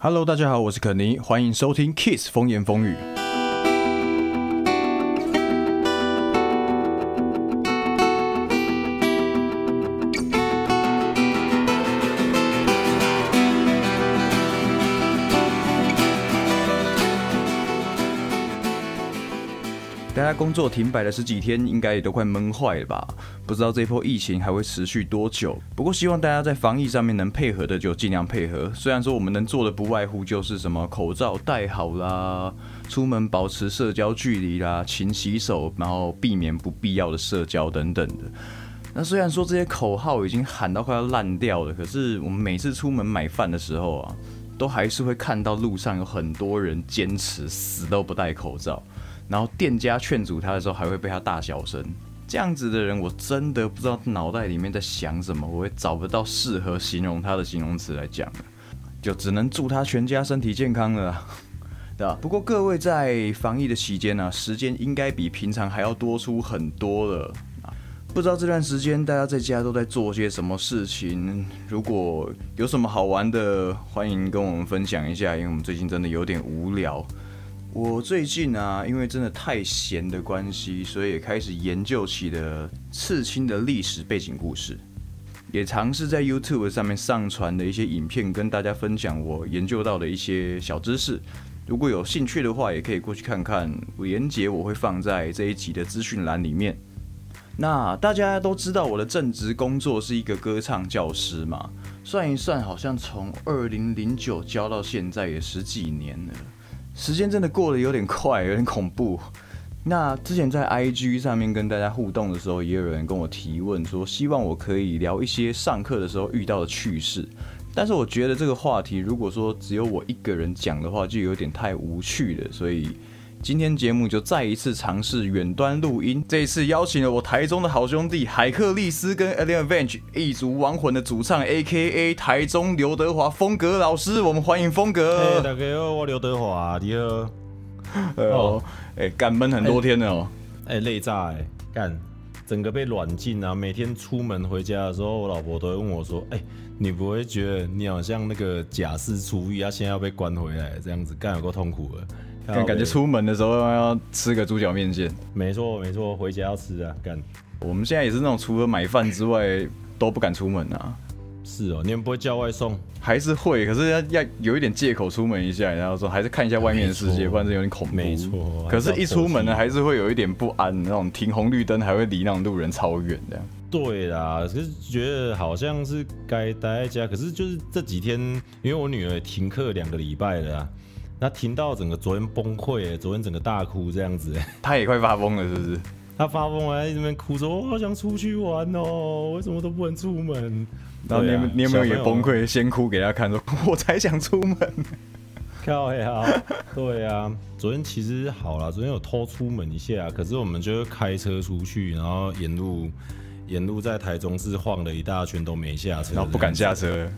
Hello，大家好，我是肯尼，欢迎收听 Kiss 风言风语。工作停摆了十几天，应该也都快闷坏了吧？不知道这波疫情还会持续多久。不过希望大家在防疫上面能配合的就尽量配合。虽然说我们能做的不外乎就是什么口罩戴好啦，出门保持社交距离啦，勤洗手，然后避免不必要的社交等等的。那虽然说这些口号已经喊到快要烂掉了，可是我们每次出门买饭的时候啊，都还是会看到路上有很多人坚持死都不戴口罩。然后店家劝阻他的时候，还会被他大小声。这样子的人，我真的不知道脑袋里面在想什么，我会找不到适合形容他的形容词来讲，就只能祝他全家身体健康了，对吧？不过各位在防疫的期间呢，时间应该比平常还要多出很多了！不知道这段时间大家在家都在做些什么事情？如果有什么好玩的，欢迎跟我们分享一下，因为我们最近真的有点无聊。我最近啊，因为真的太闲的关系，所以也开始研究起了刺青的历史背景故事，也尝试在 YouTube 上面上传的一些影片，跟大家分享我研究到的一些小知识。如果有兴趣的话，也可以过去看看，连结我会放在这一集的资讯栏里面。那大家都知道我的正职工作是一个歌唱教师嘛，算一算，好像从二零零九教到现在也十几年了。时间真的过得有点快，有点恐怖。那之前在 IG 上面跟大家互动的时候，也有人跟我提问说，希望我可以聊一些上课的时候遇到的趣事。但是我觉得这个话题，如果说只有我一个人讲的话，就有点太无趣了，所以。今天节目就再一次尝试远端录音，这一次邀请了我台中的好兄弟海克利斯跟 Alien Avenge 异族亡魂的主唱 A.K.A 台中刘德华风格老师，我们欢迎风格。大家好，我刘德华，你好。哦，哎，干闷很多天了哦，哎，累炸哎，干，整个被软禁啊！每天出门回家的时候，我老婆都会问我说：“哎，你不会觉得你好像那个假释出狱啊，现在要被关回来这样子，干有够痛苦的。”感感觉出门的时候要吃个猪脚面线，没错没错，回家要吃啊！干，我们现在也是那种除了买饭之外都不敢出门啊。是哦，你们不会叫外送？还是会，可是要要有一点借口出门一下，然后说还是看一下外面的世界，不然有点恐怖。没错，可是，一出门呢，还是会有一点不安，那种停红绿灯还会离那种路人超远这样。对啦，可是觉得好像是该待在家，可是就是这几天，因为我女儿停课两个礼拜了啊。那听到整个昨天崩溃，昨天整个大哭这样子，他也快发疯了，是不是？他发疯了，在这边哭说：“我好想出去玩哦，为什么都不能出门？”然后你你有没有也崩溃，先哭给他看说：“我才想出门。”漂亮，对啊，昨天其实好了，昨天有偷出门一下，可是我们就开车出去，然后沿路沿路在台中市晃了一大圈都没下车，然后不敢下车。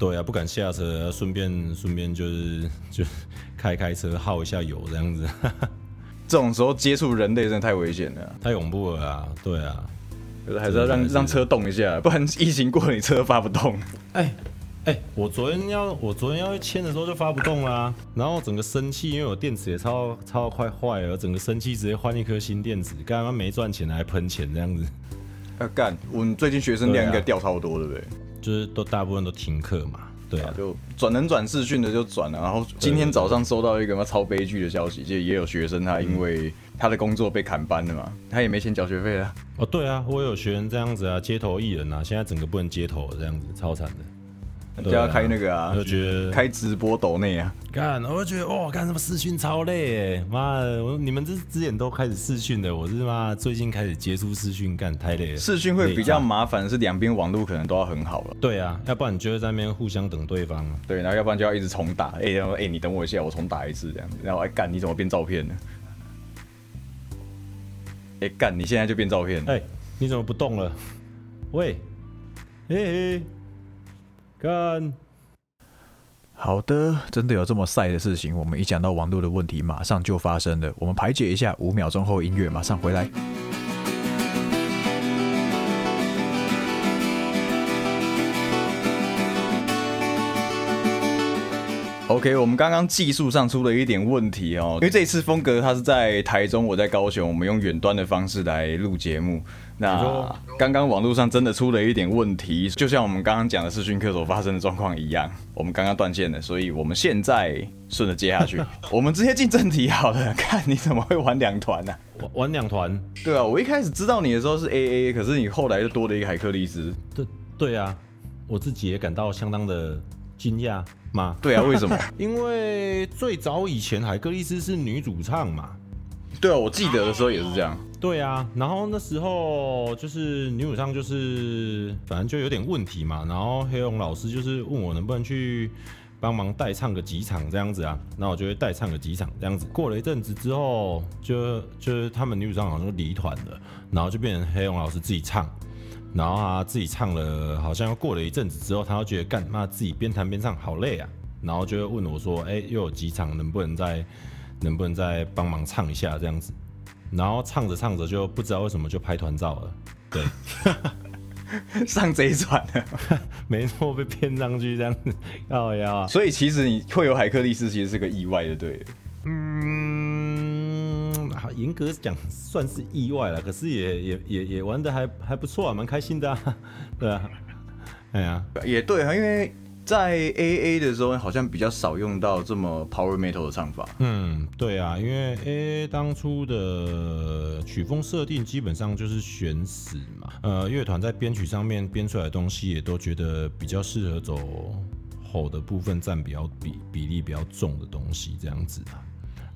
对啊，不敢下车，顺便顺便就是 就开开车耗一下油这样子。这种时候接触人类真的太危险了，太恐怖了啊！对啊，可是还是要让让车动一下，不然疫情过了你车发不动。哎哎，我昨天要我昨天要签的时候就发不动啦，然后整个生气，因为我电池也超超快坏了，整个生气直接换一颗新电池，刚刚没赚钱还喷钱这样子。要干，我们最近学生量应该掉超多，对不对？就是都大部分都停课嘛，对啊，就转能转视讯的就转了。然后今天早上收到一个嘛超悲剧的消息，就也有学生他因为他的工作被砍班了嘛，他也没钱缴学费了。哦，对啊，我有学生这样子啊，街头艺人啊，现在整个不能街头这样子，超惨的。就要开那个啊，就觉得开直播抖内啊，干，我就觉得哇，干什么视讯超累哎，妈的，我你们这之前都开始视讯的，我是妈最近开始接触视讯，干太累了。视讯会比较麻烦，是两边网络可能都要很好了。对啊，要不然你就在那边互相等对方。对，然后要不然就要一直重打，哎，然后哎，你等我一下，我重打一次这样子，然后哎干，你怎么变照片呢？哎干，你现在就变照片？哎，你怎么不动了？喂，嘿嘿，干。好的，真的有这么晒的事情。我们一讲到网络的问题，马上就发生了。我们排解一下，五秒钟后音乐马上回来。OK，我们刚刚技术上出了一点问题哦，因为这一次风格他是在台中，我在高雄，我们用远端的方式来录节目。那刚刚网络上真的出了一点问题，就像我们刚刚讲的视讯课所发生的状况一样，我们刚刚断线了，所以我们现在顺着接下去，我们直接进正题好了。看你怎么会玩两团呢？玩两团？对啊，我一开始知道你的时候是 AA，可是你后来又多了一个海克力斯。对对啊，我自己也感到相当的惊讶吗？对啊，为什么？因为最早以前海克力斯是女主唱嘛。对啊，我记得的时候也是这样。对啊，然后那时候就是女主唱就是反正就有点问题嘛，然后黑龙老师就是问我能不能去帮忙代唱个几场这样子啊，那我就会代唱个几场这样子。过了一阵子之后，就就是他们女主唱好像就离团了，然后就变成黑龙老师自己唱，然后他自己唱了，好像过了一阵子之后，他又觉得干嘛自己边弹边唱好累啊，然后就会问我说，哎，又有几场能不能再能不能再帮忙唱一下这样子。然后唱着唱着就不知道为什么就拍团照了，对，上贼船了，没错，被骗上去这样子，哦呀，所以其实你会有海克力斯，其实是个意外的，对，嗯，严格讲算是意外了，可是也也也也玩的还还不错啊，蛮开心的啊，对啊，哎呀，也对啊，因为。在 A A 的时候，好像比较少用到这么 Power Metal 的唱法。嗯，对啊，因为 A A 当初的曲风设定基本上就是选死嘛。呃，乐团在编曲上面编出来的东西，也都觉得比较适合走吼的部分占比较比比例比较重的东西这样子啊。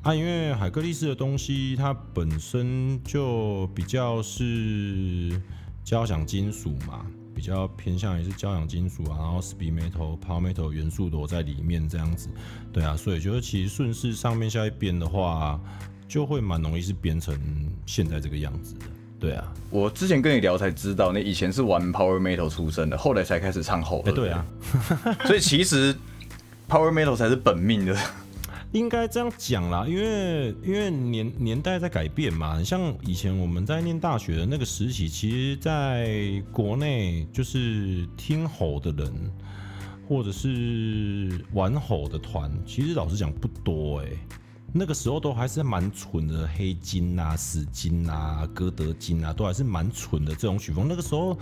啊，因为海格力斯的东西，它本身就比较是交响金属嘛。比较偏向于是交响金属啊，然后 speed metal、power metal 元素都在里面这样子，对啊，所以觉得其实顺势上面下一边的话，就会蛮容易是编成现在这个样子的，对啊。我之前跟你聊才知道，你以前是玩 power metal 出身的，后来才开始唱后。哎，对啊，所以其实 power metal 才是本命的。应该这样讲啦，因为因为年年代在改变嘛，像以前我们在念大学的那个时期，其实在国内就是听吼的人，或者是玩吼的团，其实老实讲不多哎。那个时候都还是蛮蠢的，黑金啊、死金啊、歌德金啊，都还是蛮蠢的这种曲风。那个时候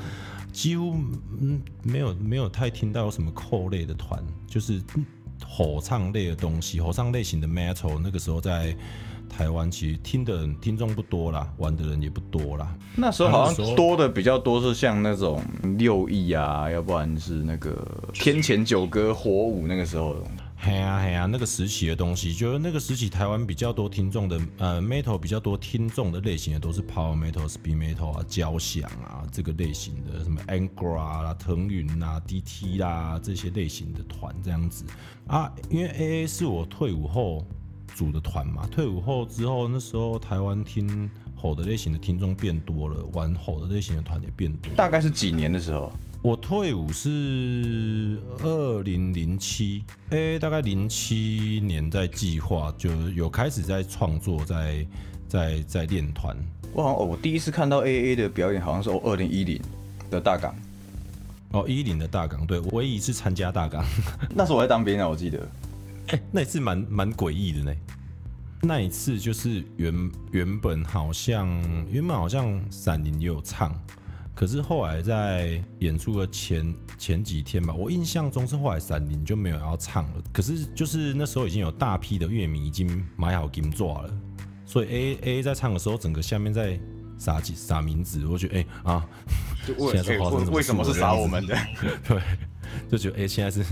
几乎嗯没有没有太听到有什么扣类的团，就是。吼唱类的东西，吼唱类型的 metal，那个时候在台湾其实听的人听众不多啦，玩的人也不多啦。那时候好像多的比较多是像那种六艺啊，要不然是那个天前九歌火舞那个时候。嘿啊嘿啊，那个时期的东西，就是那个时期台湾比较多听众的，呃，metal 比较多听众的类型的都是 power metal、speed metal 啊、交响啊这个类型的，什么 Angra 啦、腾云啦、DT 啦这些类型的团这样子啊。因为 AA 是我退伍后组的团嘛，退伍后之后，那时候台湾听吼的类型的听众变多了，玩吼的类型的团也变多。大概是几年的时候？我退伍是二零零七，哎，大概零七年在计划，就有开始在创作，在在在练团。我好像哦，我第一次看到 A A 的表演，好像是二零一零的大港。哦，一零的大港，对，唯一一次参加大港，那时候我在当兵啊，我记得。哎，那一次蛮蛮诡异的呢。那一次就是原原本好像原本好像闪灵也有唱。可是后来在演出的前前几天吧，我印象中是后来闪灵就没有要唱了。可是就是那时候已经有大批的乐迷已经买好金座了，所以 A A 在唱的时候，整个下面在撒几撒名字，我觉得哎啊，现在是为什么是撒我们的？对，就觉得哎现在是。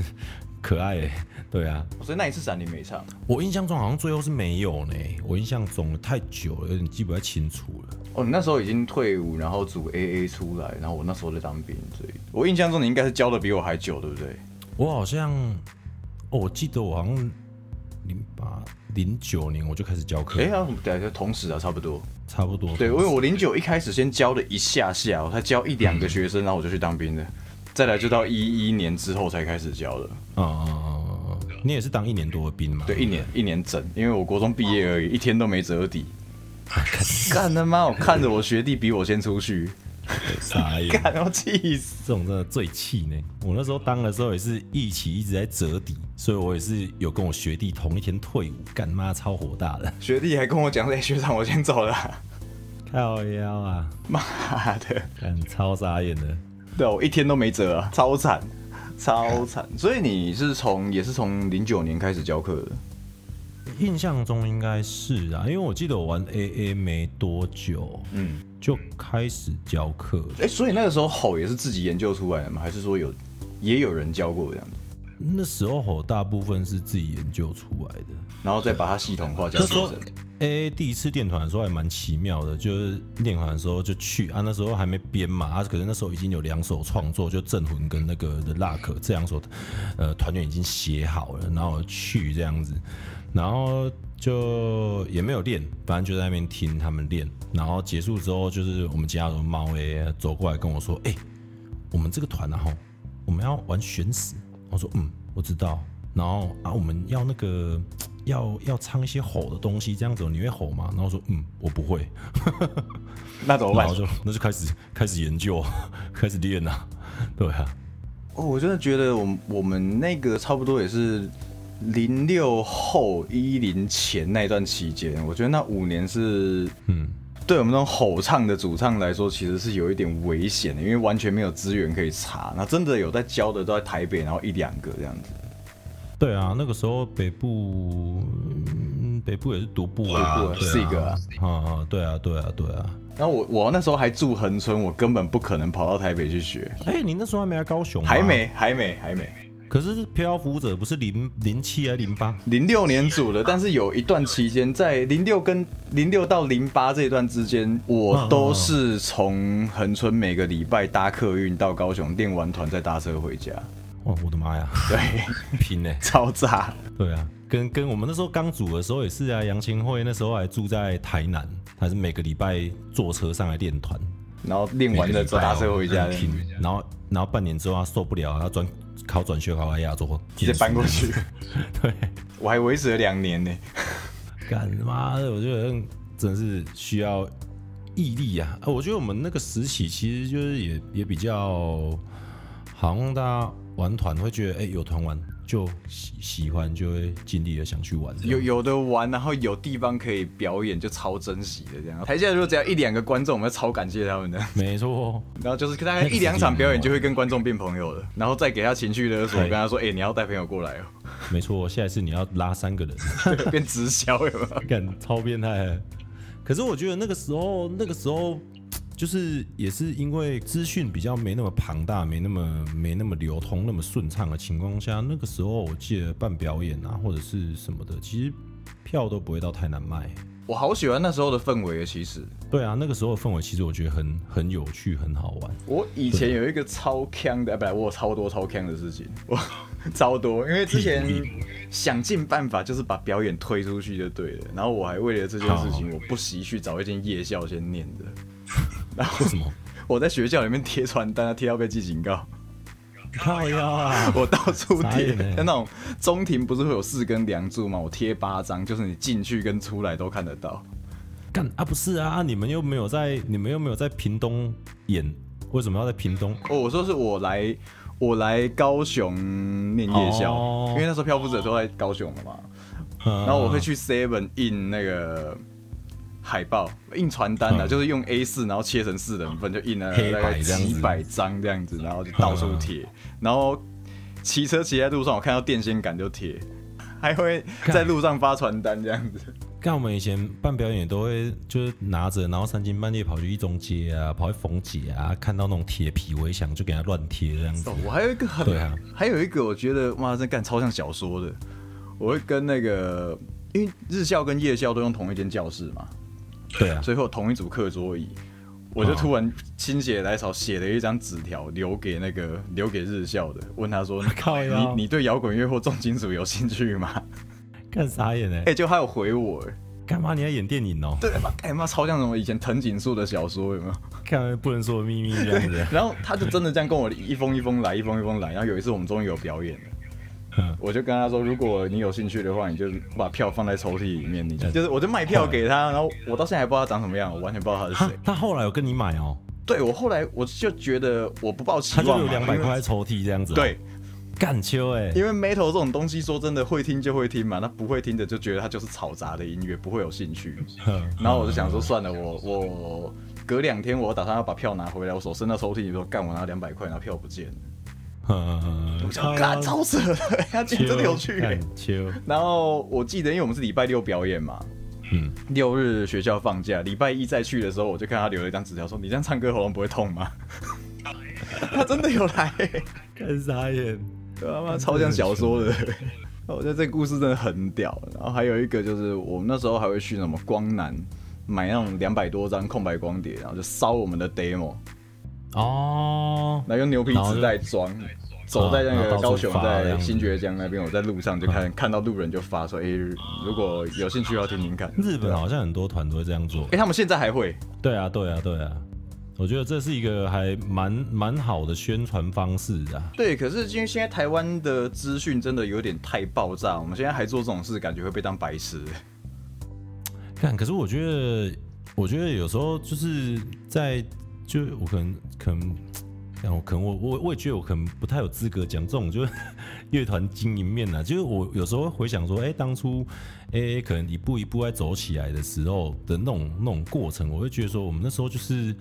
可爱，对啊，所以那一次闪灵没唱。我印象中好像最后是没有呢。我印象中太久了，有点记不太清楚了。哦，你那时候已经退伍，然后组 AA 出来，然后我那时候在当兵，所以我印象中你应该是教的比我还久，对不对？我好像，哦，我记得我好像零八零九年我就开始教课。哎呀，对，同时啊，差不多，差不多。对，因为我零九一开始先教了一下下，我才教一两个学生，然后我就去当兵的。再来就到一一年之后才开始教的。哦哦哦你也是当一年多的兵吗？对，一年一年整，因为我国中毕业而已，一天都没折抵。干他妈！我看着我学弟比我先出去，傻眼，干我气死！这种真的最气呢。我那时候当的时候也是一起一直在折抵，所以我也是有跟我学弟同一天退伍，干妈超火大的，学弟还跟我讲，哎，学长我先走了，靠腰啊，妈的，干超傻眼的。对我一天都没折啊，超惨，超惨。所以你是从也是从零九年开始教课的。印象中应该是啊，因为我记得我玩 AA 没多久，嗯，就开始教课。哎，所以那个时候吼也是自己研究出来的吗？还是说有也有人教过这样子？那时候吼大部分是自己研究出来的，然后再把它系统化教学生。AA 第一次练团的时候还蛮奇妙的，就是练团的时候就去啊，那时候还没编嘛，啊，可能那时候已经有两首创作，就镇魂跟那个的 Luck 这两首，呃，团员已经写好了，然后去这样子。然后就也没有练，反正就在那边听他们练。然后结束之后，就是我们家的猫 A 走过来跟我说：“哎，我们这个团然后我们要玩悬死。”我说：“嗯，我知道。”然后啊，我们要那个要要唱一些吼的东西，这样子你会吼吗？然后说：“嗯，我不会。”那怎么办？然后就那就开始开始研究，开始练啊。对啊。哦，我真的觉得我我们那个差不多也是。零六后一零前那段期间，我觉得那五年是，嗯，对我们这种吼唱的主唱来说，其实是有一点危险的，因为完全没有资源可以查。那真的有在教的都在台北，然后一两个这样子。对啊，那个时候北部，北部也是独步啊，是一个啊，啊，对啊，对啊，对啊。然后我我那时候还住横村，我根本不可能跑到台北去学。哎，你那时候还没来高雄？还没，还没，还没。可是漂浮者不是零零七还是零八？零六年组的，但是有一段期间，在零六跟零六到零八这一段之间，我都是从横村每个礼拜搭客运到高雄练完团再搭车回家。哇，我的妈呀！对，拼呢，超炸。对啊，跟跟我们那时候刚组的时候也是啊，杨清惠那时候还住在台南，还是每个礼拜坐车上来练团，然后练完了再搭车回家。然后然后半年之后他受不了，他转。考转学考来亚洲，直接搬过去。对，我还维持了两年呢。干妈的，我觉得真的是需要毅力啊！我觉得我们那个时期其实就是也也比较，好像大家玩团会觉得，哎，有团玩。就喜喜欢，就会尽力的想去玩。有有的玩，然后有地方可以表演，就超珍惜的这样。台下如果只要一两个观众，我们超感谢他们的。没错，然后就是大概一两场表演，就会跟观众变朋友了。然后再给他情绪勒索，跟他说：“哎，你要带朋友过来哦。”没错，下一次你要拉三个人，变直销有没有？干超变态。可是我觉得那个时候，那个时候。就是也是因为资讯比较没那么庞大，没那么没那么流通，那么顺畅的情况下，那个时候我记得办表演啊或者是什么的，其实票都不会到太难卖。我好喜欢那时候的氛围，其实。对啊，那个时候的氛围其实我觉得很很有趣，很好玩。我以前有一个超坑的，不，我有超多超坑的事情，我超多，因为之前想尽办法就是把表演推出去就对了，然后我还为了这件事情，我不惜去找一间夜校先念的。然后什么？我在学校里面贴传单，贴到被记警告。靠呀啊！我到处贴，像那种中庭不是会有四根梁柱吗？我贴八张，就是你进去跟出来都看得到。干啊？不是啊！你们又没有在，你们又没有在屏东演，为什么要在屏东？哦，我说是我来，我来高雄念夜校，因为那时候漂浮者都在高雄了嘛。然后我会去 Seven 印那个。海报印传单的，就是用 A 四，然后切成四等份，就印了大概几百张这样子，然后就到处贴。然后骑车骑在路上，我看到电线杆就贴，还会在路上发传单这样子。看我们以前办表演都会就是拿着，然后三更半夜跑去一中街啊，跑去逢姐啊，看到那种铁皮围墙就给他乱贴这样子。我还有一个很，对啊，还有一个我觉得哇，这干超像小说的。我会跟那个，因为日校跟夜校都用同一间教室嘛。对啊，最后同一组课桌椅，我就突然心血来潮写了一张纸条，留给那个留给日校的，问他说：“ 你你对摇滚乐或重金属有兴趣吗？” 干啥演呢？哎，就他有回我，干嘛你要演电影哦？对嘛？干嘛超像什么以前藤井树的小说有没有？看不能说的秘密这样子。然后他就真的这样跟我一封一封来，一封一封来。然后有一次我们终于有表演了。我就跟他说，如果你有兴趣的话，你就把票放在抽屉里面。你就是，我就卖票给他，然后我到现在还不知道他长什么样，我完全不知道他是谁。他后来有跟你买哦？对我后来我就觉得我不抱期他就望，有两百块抽屉这样子、，对，干秋哎，因为 metal 这种东西，说真的，会听就会听嘛，那不会听的就觉得它就是嘈杂的音乐，不会有兴趣。然后我就想说，算了，我我隔两天我打算要把票拿回来，我手伸到抽屉里说，干，我拿两百块，然后票不见了，嗯，我想干，超扯的，他今天真的有趣、欸。然后我记得，因为我们是礼拜六表演嘛，嗯，六日学校放假，礼拜一再去的时候，我就看他留了一张纸条，说：“你这样唱歌喉咙不会痛吗？” 他真的有来、欸，干傻眼，对啊，妈超像小说的。我觉得这个故事真的很屌。然后还有一个就是，我们那时候还会去什么光南买那种两百多张空白光碟，然后就烧我们的 demo，哦，那用牛皮纸袋装。走在那个高雄，在新爵江那边，我在路上就看看到路人就发说：“哎、如果有兴趣要听听看。”日本好像很多团都会这样做哎、。他们现在还会，对啊，对啊，对啊，我觉得这是一个还蛮蛮好的宣传方式啊。对，可是因为现在台湾的资讯真的有点太爆炸，我们现在还做这种事，感觉会被当白痴。看，可是我觉得，我觉得有时候就是在，就我可能可能，然后可能我我我也觉得我可能不太有资格讲这种就是 乐团经营面啊，就是我有时候回想说，哎、当初 A A、可能一步一步在走起来的时候的那种那种过程，我会觉得说，我们那时候就是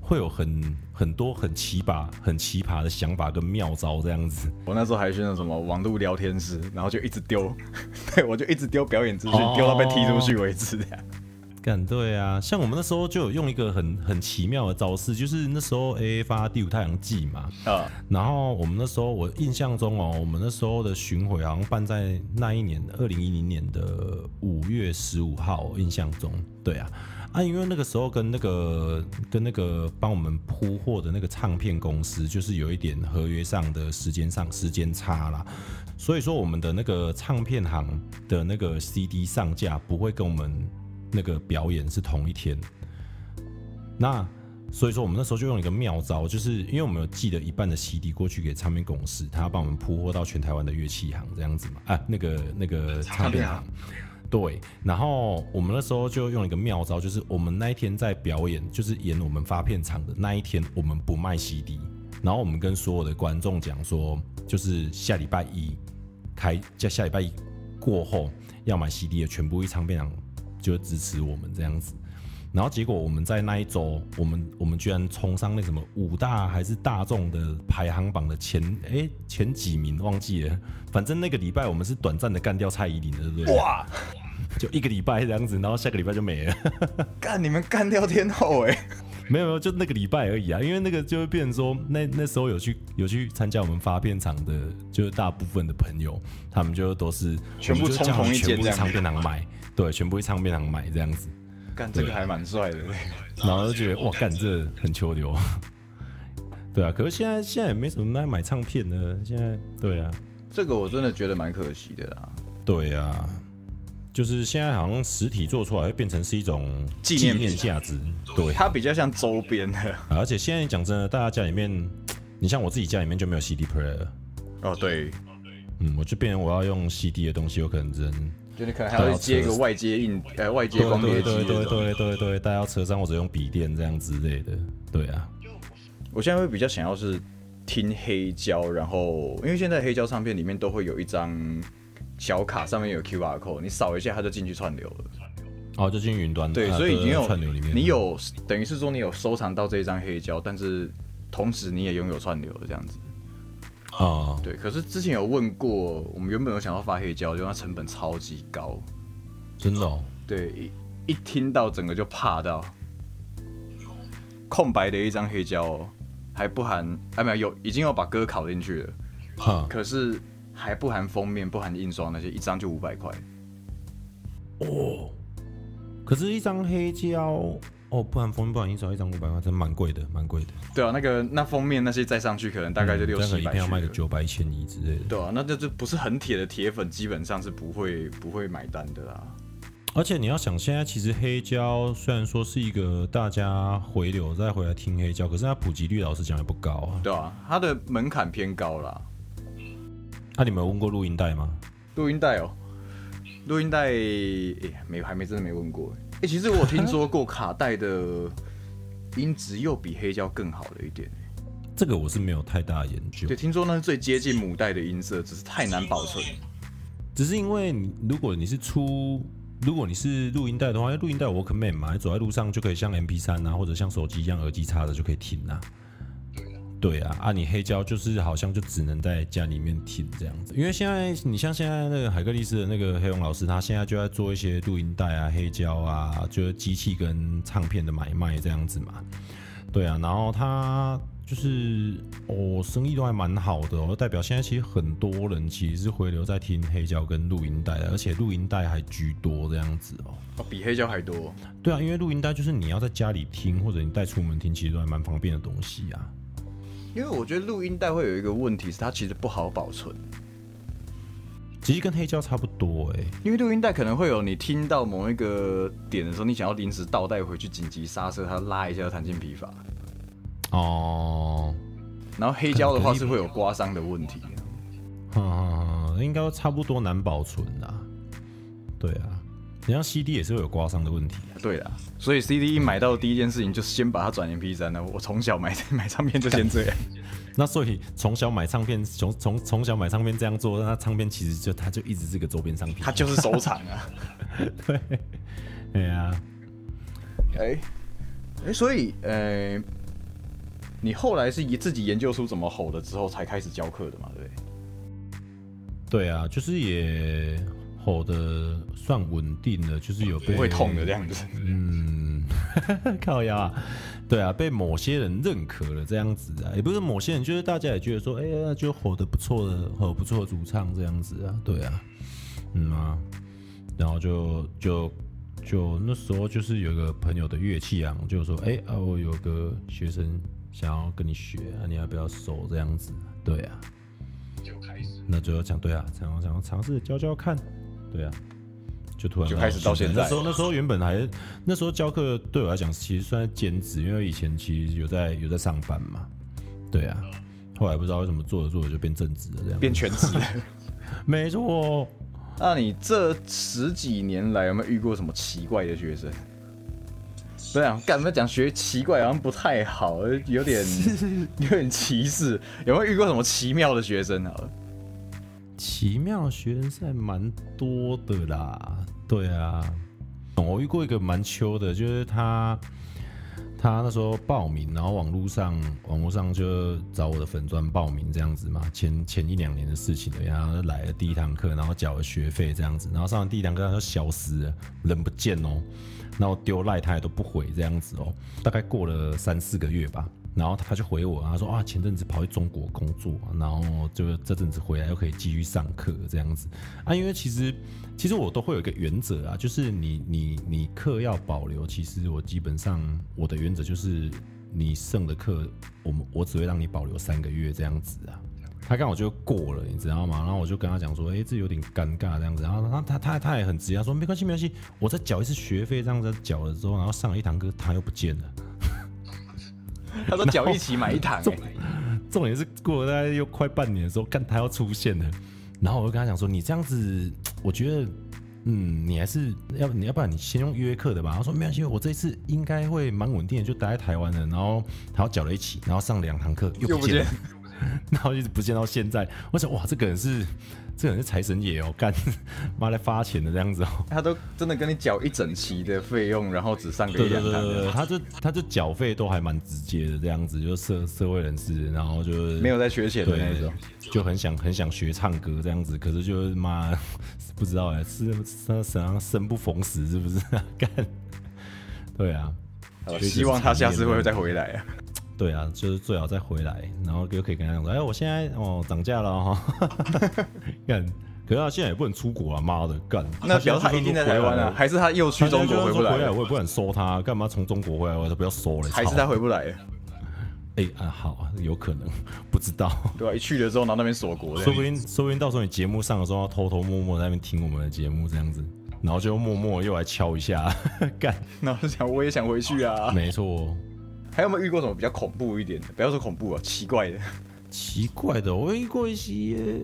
会有很很多很奇葩、很奇葩的想法跟妙招这样子。我那时候还去那什么网络聊天室，然后就一直丢，对我就一直丢表演资讯，哦丢到被踢出去为止。这样干对啊，像我们那时候就有用一个很很奇妙的招式，就是那时候 A A 发《第五太阳记》嘛，啊，然后我们那时候我印象中哦，我们那时候的巡回好像办在那一年二零一零年的五月十五号，印象中。对啊。啊，因为那个时候跟那个跟那个帮我们铺货的那个唱片公司，就是有一点合约上的时间上时间差啦，所以说我们的那个唱片行的那个 CD 上架不会跟我们那个表演是同一天。那所以说我们那时候就用一个妙招，就是因为我们有寄了一半的 CD 过去给唱片公司，他要帮我们铺货到全台湾的乐器行这样子嘛，啊，那个那个唱片行。对，然后我们那时候就用一个妙招，就是我们那一天在表演，就是演我们发片场的那一天，我们不卖 CD，然后我们跟所有的观众讲说，就是下礼拜一开，在下礼拜一过后要买 CD 的全部一唱片行就支持我们这样子。然后结果我们在那一周，我们我们居然冲上那什么五大还是大众的排行榜的前哎前几名忘记了，反正那个礼拜我们是短暂的干掉蔡依林的，对不对？哇，就一个礼拜这样子，然后下个礼拜就没了。干你们干掉天后哎、没有没有，就那个礼拜而已啊，因为那个就会变成说，那那时候有去有去参加我们发片场的，就是大部分的朋友，他们就都是全部冲同一间唱片行买，对，全部去唱片行买这样子，干这个还蛮帅的。然后就觉得哇，干这很秋流。对啊，可是现在现在也没什么在买唱片的，现在对啊，这个我真的觉得蛮可惜的啦。对啊，就是现在好像实体做出来会变成是一种纪念品价值，对，它比较像周边的。而且现在讲真的，大家家里面，你像我自己家里面就没有 CD player，了哦，对，嗯，我就变成我要用 CD 的东西，有可能只能就你可能还要接一个外接硬呃外接光碟机对对。对对对，带到车上或者用笔电这样之类的，对啊，我现在会比较想要是听黑胶，然后因为现在黑胶唱片里面都会有一张小卡，上面有 QR code，你扫一下它就进去串流了。哦，就进云端，对，啊所以已经有串流里面，你有等于是说你有收藏到这一张黑胶，但是同时你也拥有串流的这样子。啊，对，可是之前有问过，我们原本有想要发黑胶，就它成本超级高。真的哦，对，一一听到整个就怕到，空白的一张黑胶哦，还不含，啊没有有已经有把歌拷进去了，哈，可是还不含封面、不含印刷那些，一张就五百块。哦，可是，一张黑胶，哦，不然封面不含印刷，一张五百块，真蛮贵的，蛮贵的，对啊，那个那封面那些再上去，可能大概就六七百去了。片要卖个九百一千一之类的。对啊，那这就不是很铁的铁粉，基本上是不会不会买单的啦。而且你要想，现在其实黑胶虽然说是一个大家回流再回来听黑胶，可是它普及率老实讲也不高啊。对啊，它的门槛偏高啦。那、你们有问过录音带吗？录音带哦，录音带诶、没还没真的没问过诶、欸其实我有听说过卡带的音质又比黑胶更好了一点。这个我是没有太大研究对，，听说那是最接近母带的音色，只是太难保存。只是因为你如果你是出，如果你是录音带的话，录音带我可没嘛，你走在路上就可以像 MP 三啊，或者像手机一样耳机插着就可以听啊。对啊，啊，你黑胶就是好像就只能在家里面听这样子，因为现在你像现在那个海格力斯的那个黑龙老师，他现在就在做一些录音带啊、黑胶啊，就是机器跟唱片的买卖这样子嘛。对啊，然后他就是哦，生意都还蛮好的哦，代表现在其实很多人其实是回流在听黑胶跟录音带的，而且录音带还居多这样子哦。哦，比黑胶还多。对啊，因为录音带就是你要在家里听，或者你带出门听，其实都还蛮方便的东西啊。因为我觉得录音带会有一个问题是它其实不好保存，其实跟黑胶差不多哎、因为录音带可能会有你听到某一个点的时候，你想要临时倒带回去紧急刹车，它拉一下弹性疲乏。哦，然后黑胶的话是会有刮伤的问题。嗯，应该差不多难保存的。对啊，你像 CD 也是会有刮伤的问题啊。对啦，所以 CD 一买到的第一件事情就是先把它转 MP 三呢。我从小买 买唱片就先这样。那所以从小买唱片，从从从小买唱片这样做，那唱片其实就它就一直是个周边商品。它就是收藏啊。对，对啊，哎、哎、所以呃，你后来是以自己研究出怎么吼的之后才开始教课的嘛，对不对？对啊，就是也吼的算稳定了，就是有被不会痛的这样子。嗯，靠腰啊，对啊，被某些人认可了这样子啊，也不是某些人，就是大家也觉得说，哎呀，就吼的不错的，吼不错的主唱这样子啊，对啊，嗯啊，然后就就就那时候就是有个朋友的乐器啊，就说，哎啊，我有个学生想要跟你学啊，你要不要收这样子？对啊，就开始。那最后讲对啊，想要想要尝试教教看，对啊，就突然就开始到现在那时候那时候原本还那时候教课对我来讲其实算是兼职，因为以前其实有在有在上班嘛，对啊，后来不知道为什么做着做着就变正职了这样，变全职。没错，那你这十几年来有没有遇过什么奇怪的学生？这样干嘛讲学奇怪好像不太好，有点 有点歧视。有没有遇过什么奇妙的学生？好了，奇妙学生赛蛮多的啦，对啊，我遇过一个蛮秋的，就是他他那时候报名，然后网络上网络上就找我的粉砖报名这样子嘛，前前一两年的事情了，然后来了第一堂课，然后缴了学费这样子，然后上完第一堂课他就消失了，人不见哦，然后丢赖他也都不回这样子哦，大概过了三四个月吧，然后他就回我，他说啊，前阵子跑去中国工作，然后就这阵子回来又可以继续上课这样子啊。因为其实其实我都会有一个原则啊，就是你你你课要保留，其实我基本上我的原则就是你剩的课，我们我只会让你保留三个月这样子啊。他刚好就过了，你知道吗？然后我就跟他讲说，哎、这有点尴尬这样子。然后他他他他也很直接，他说没关系没关系，我再缴一次学费这样子缴了之后，然后上了一堂课，他又不见了。他说脚一起买一堂、欸，重点是过了大概又快半年的时候，看他要出现了，然后我就跟他讲说，你这样子，我觉得，嗯，你还是要你要不然你先用约课的吧。他说没关系，我这一次应该会蛮稳定的，就待在台湾的。然后他要缴了一起，然后上两堂课又又不见不见了，然后一直不见到现在。我想哇，这个人是这个人是财神爷哦，干妈来发钱的这样子哦。他都真的跟你缴一整期的费用，然后只上个对一两堂对对对，他就他就缴费都还蛮直接的这样子，就社社会人士，然后就是没有在缺钱的那种。就很想很想学唱歌这样子，可是就是妈不知道哎、是是怎样生不逢时是不是？干，对啊，好希望他下次会再回来啊。对啊，就是最好再回来，然后又可以跟他讲说，哎，我现在哦涨价了哈，干，可是他现在也不能出国啊，妈的，干，那表示他一定在台湾啊，还是他又去中国回不来回来，我也不敢收他，干嘛从中国回来，我都不要收了，操还是他回不来了？哎啊好，有可能，不知道。对啊、一去了之后，然后那边锁国的，说不定，说不定到时候你节目上的时候，要偷偷摸摸在那边听我们的节目这样子，然后就默默又来敲一下，干，然后想我也想回去啊。没错。还有没有遇过什么比较恐怖一点的？不要说恐怖啊，奇怪的。奇怪的，我遇过一些，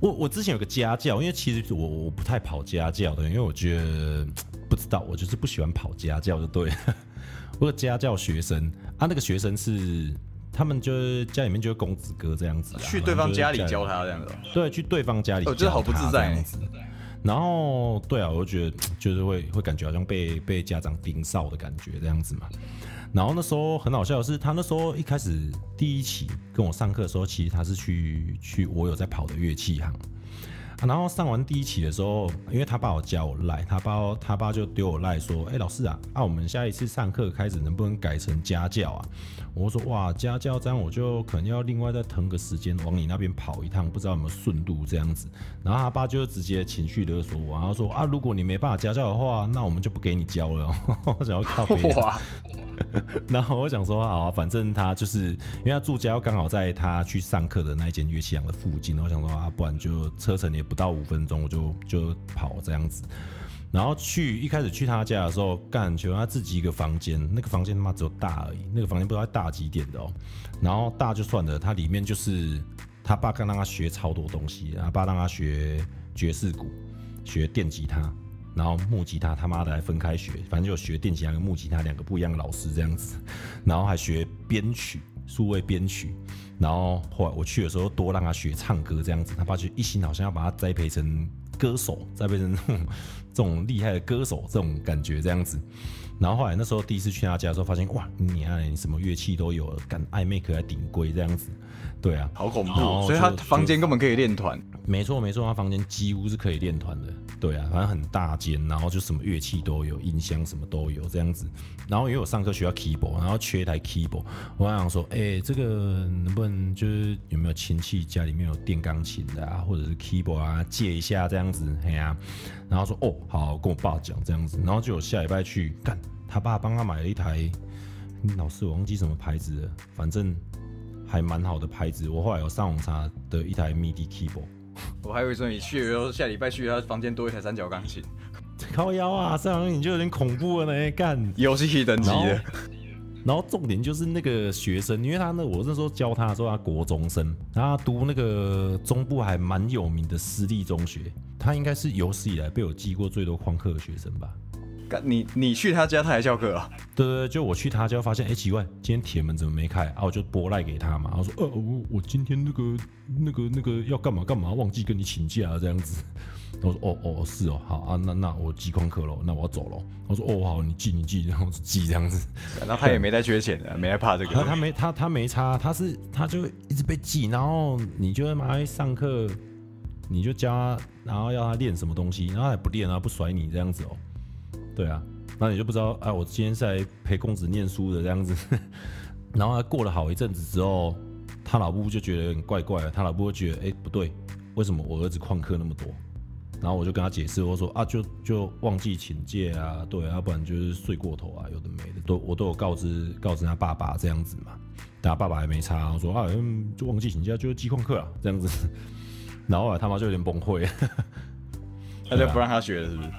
我我之前有个家教，因为其实我我不太跑家教的，因为我觉得不知道，我就是不喜欢跑家教就对了。我有家教学生啊，那个学生是他们就是家里面就是公子哥这样子啊，去对方家里教他，他这样子。对，去对方家里，我觉得好不自在。然后对啊，我就觉得就是会会感觉好像被被家长盯梢的感觉这样子嘛。然后那时候很好笑的是，他那时候一开始第一期跟我上课的时候，其实他是去去我有在跑的乐器行。然后上完第一期的时候，因为他爸我叫我赖，他爸他爸就丢我赖说：“哎，老师啊，啊，我们下一次上课开始能不能改成家教啊？”我说：“哇，家教这样我就可能要另外再腾个时间往你那边跑一趟，不知道有没有顺路这样子。”然后他爸就直接情绪勒索我，然后说：“啊，如果你没办法家教的话，那我们就不给你教了。”我想要靠别人。然后我想说，好，反正他就是因为他住家刚好在他去上课的那一间乐器行的附近，我想说啊，不然就车程也不到五分钟，我就就跑这样子。然后去一开始去他家的时候，干就他自己一个房间，那个房间他妈只有大而已，那个房间不知道大几点的哦。然后大就算了，他里面就是他爸刚让他学超多东西，他爸让他学爵士鼓，学电吉他。然后木吉他他妈的还分开学，反正就学电吉他跟木吉他两个不一样的老师这样子，然后还学编曲，数位编曲。然后后来我去的时候多让他学唱歌这样子，他爸就一心好像要把他栽培成歌手，再变成这种厉害的歌手这种感觉这样子。然后后来那时候第一次去他家的时候，发现哇，你看什么乐器都有，干暧昧可还顶贵这样子。对啊，好恐怖！所以他房间根本可以练团。没错没错，他房间几乎是可以练团的。对啊，反正很大间，然后就什么乐器都有，音箱什么都有这样子。然后因为我上课需要 keyboard，然后缺一台 keyboard，我想说，哎，这个能不能就是有没有亲戚家里面有电钢琴的啊，或者是 keyboard 啊，借一下这样子，嘿啊。然后说，哦，好，跟我爸讲这样子。然后就有下礼拜去干，他爸帮他买了一台，老师我忘记什么牌子了，反正。还蛮好的牌子，我后来有上网查的一台 MIDI keyboard。我还以为说你去，然后下礼拜去他房间多一台三角钢琴。靠腰啊，这样你就有点恐怖了呢，干游戏等级的。然后重点就是那个学生，因为他那我那时候教他的时候，他国中生，他读那个中部还蛮有名的私立中学，他应该是有史以来被我记过最多旷课的学生吧。你你去他家，他还教课啊？对对，就我去他家，发现哎奇怪，今天铁门怎么没开啊？我就拨赖给他嘛，他说呃我我今天那个那个那个要干嘛干嘛，忘记跟你请假这样子。我说哦哦是哦，好啊，那那我记旷课喽，那我要走喽。我说哦好，你记你记，然后记这样子。那他也没在缺钱的，没在怕这个。他他没他他没差，他是他就一直被记，然后你就妈上上课，你就教他，然后要他练什么东西，然后也不练啊，不甩你这样子哦。对啊，那你就不知道哎，我今天是来陪公子念书的这样子。然后他过了好一阵子之后，他老婆就觉得有点怪怪的。他老婆觉得哎不对，为什么我儿子旷课那么多？然后我就跟他解释，我说啊就就忘记请假啊，对，要不然就是睡过头啊，有的没的都我都有告知告知他爸爸这样子嘛。但他爸爸还没查，我说啊就忘记请假，就是记旷课啊这样子。然后来他妈就有点崩溃，他就不让他学了，是不是？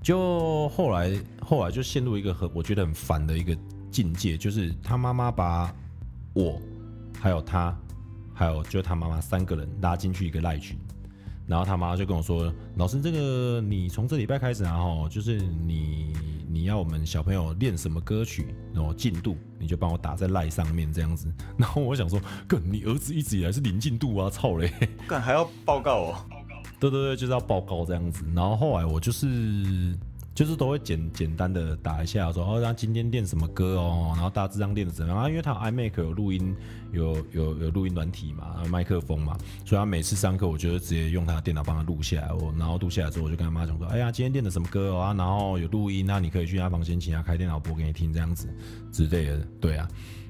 就后来，后来就陷入一个很我觉得很烦的一个境界，就是他妈妈把我，还有他，还有就他妈妈三个人拉进去一个赖群，然后他妈就跟我说：“老师，这个你从这礼拜开始，啊，吼就是你你要我们小朋友练什么歌曲，然后进度你就帮我打在赖上面这样子。”然后我想说：“哥，你儿子一直以来是零进度啊，操嘞！干还要报告哦。”对对对，就是要报告这样子。然后后来我就是就是都会简简单的打一下，说哦，他今天练什么歌哦，然后大致上练的怎么样啊？因为他有 iMac 有录音，有有有录音软体嘛，麦克风嘛，所以他每次上课，我就直接用他的电脑帮他录下来。我然后录下来之后，我就跟他妈讲说，哎呀，今天练的什么歌哦？然后有录音，那你可以去他房间请他开电脑播给你听，这样子之类的。对啊。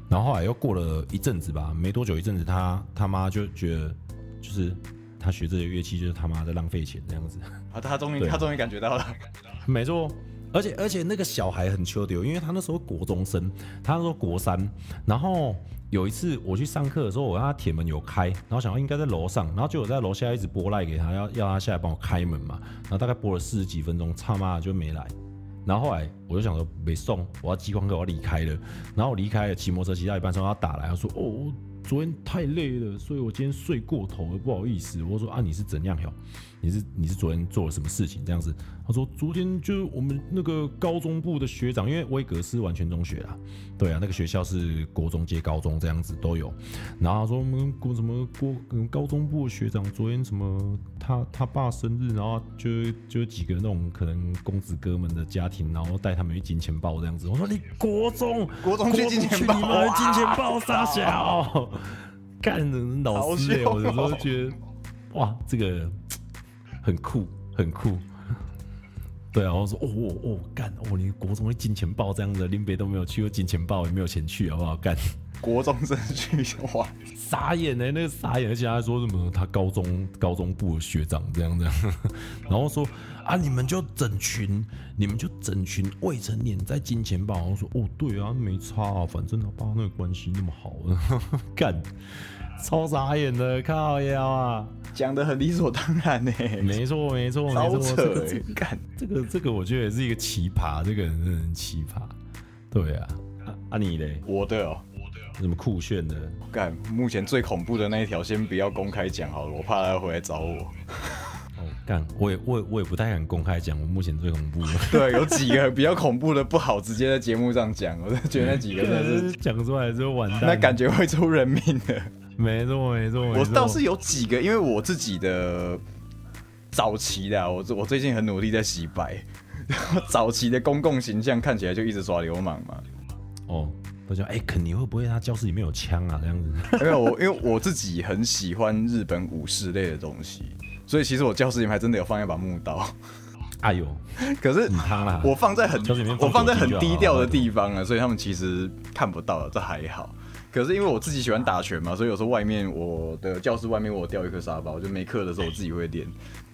然后后来又过了一阵子吧，没多久一阵子，他他妈就觉得就是。他学这些乐器就是他妈在浪费钱这样子 啊！他终于他终于感觉到了，没错。而且而且那个小孩很秋丢，因为他那时候国中生，他那时候国三。然后有一次我去上课的时候，我让他铁门有开，然后想要应该在楼上，然后就我在楼下一直拨赖给他，要要他下来帮我开门嘛。然后大概拨了四十几分钟，他妈就没来。然后后来我就想说没送，我要激光课，我要离开了。然后我离开了，骑摩托车骑到一半时候，他打来，他说哦。昨天太累了，所以我今天睡过头了，不好意思。我说啊，你是怎样？你是你是昨天做了什么事情？这样子，他说昨天就是我们那个高中部的学长，因为威格斯完全中学啦，对啊，那个学校是国中接高中这样子都有。然后他说我们国什么国嗯高中部的学长昨天什么他他爸生日，然后就就几个那种可能公子哥们的家庭，然后带他们去金钱豹这样子。我说你国中国中去金钱豹你们金钱豹傻小，干人老师欸，我有时候觉得哇，这个很酷，很酷。对啊，我说哦哦哦，干哦，你国中会金钱豹这样的，林北都没有去过金钱豹，也没有钱去，好不好？干，国中生去哇，傻眼呢、那个傻眼，而且还说什么他高中高中部的学长这样这样，然后说啊，你们就整群，你们就整群未成年在金钱豹，然后说哦，对啊，没差啊，反正他爸那个关系那么好，干，超傻眼的，靠腰啊！讲的很理所当然呢，没错，没错，没错，超扯这个欸干。这个这个，我觉得也是一个奇葩，这个人真的很奇葩。对啊，啊啊你嘞，我的哦，有什么酷炫的？干，目前最恐怖的那一条先不要公开讲好了，我怕他回来找我。哦，干，我也我也我也不太敢公开讲，我目前最恐怖的，对，有几个比较恐怖的不好直接在节目上讲，我就觉得那几个真的是，讲出来就完蛋。那感觉会出人命的。没错没错，我倒是有几个，因为我自己的早期的、啊，我我最近很努力在洗白，然 后早期的公共形象看起来就一直耍流氓嘛。哦，都讲哎，肯尼会不会他教室里面有枪啊？这样子，因为我因为我自己很喜欢日本武士类的东西，所以其实我教室里面还真的有放一把木刀，哎呦，可是我放在很我放在很低调的地方啊，所以他们其实看不到，这还好。可是因为我自己喜欢打拳嘛，所以有时候外面我的教室外面我有吊一颗沙包，就没课的时候我自己会练。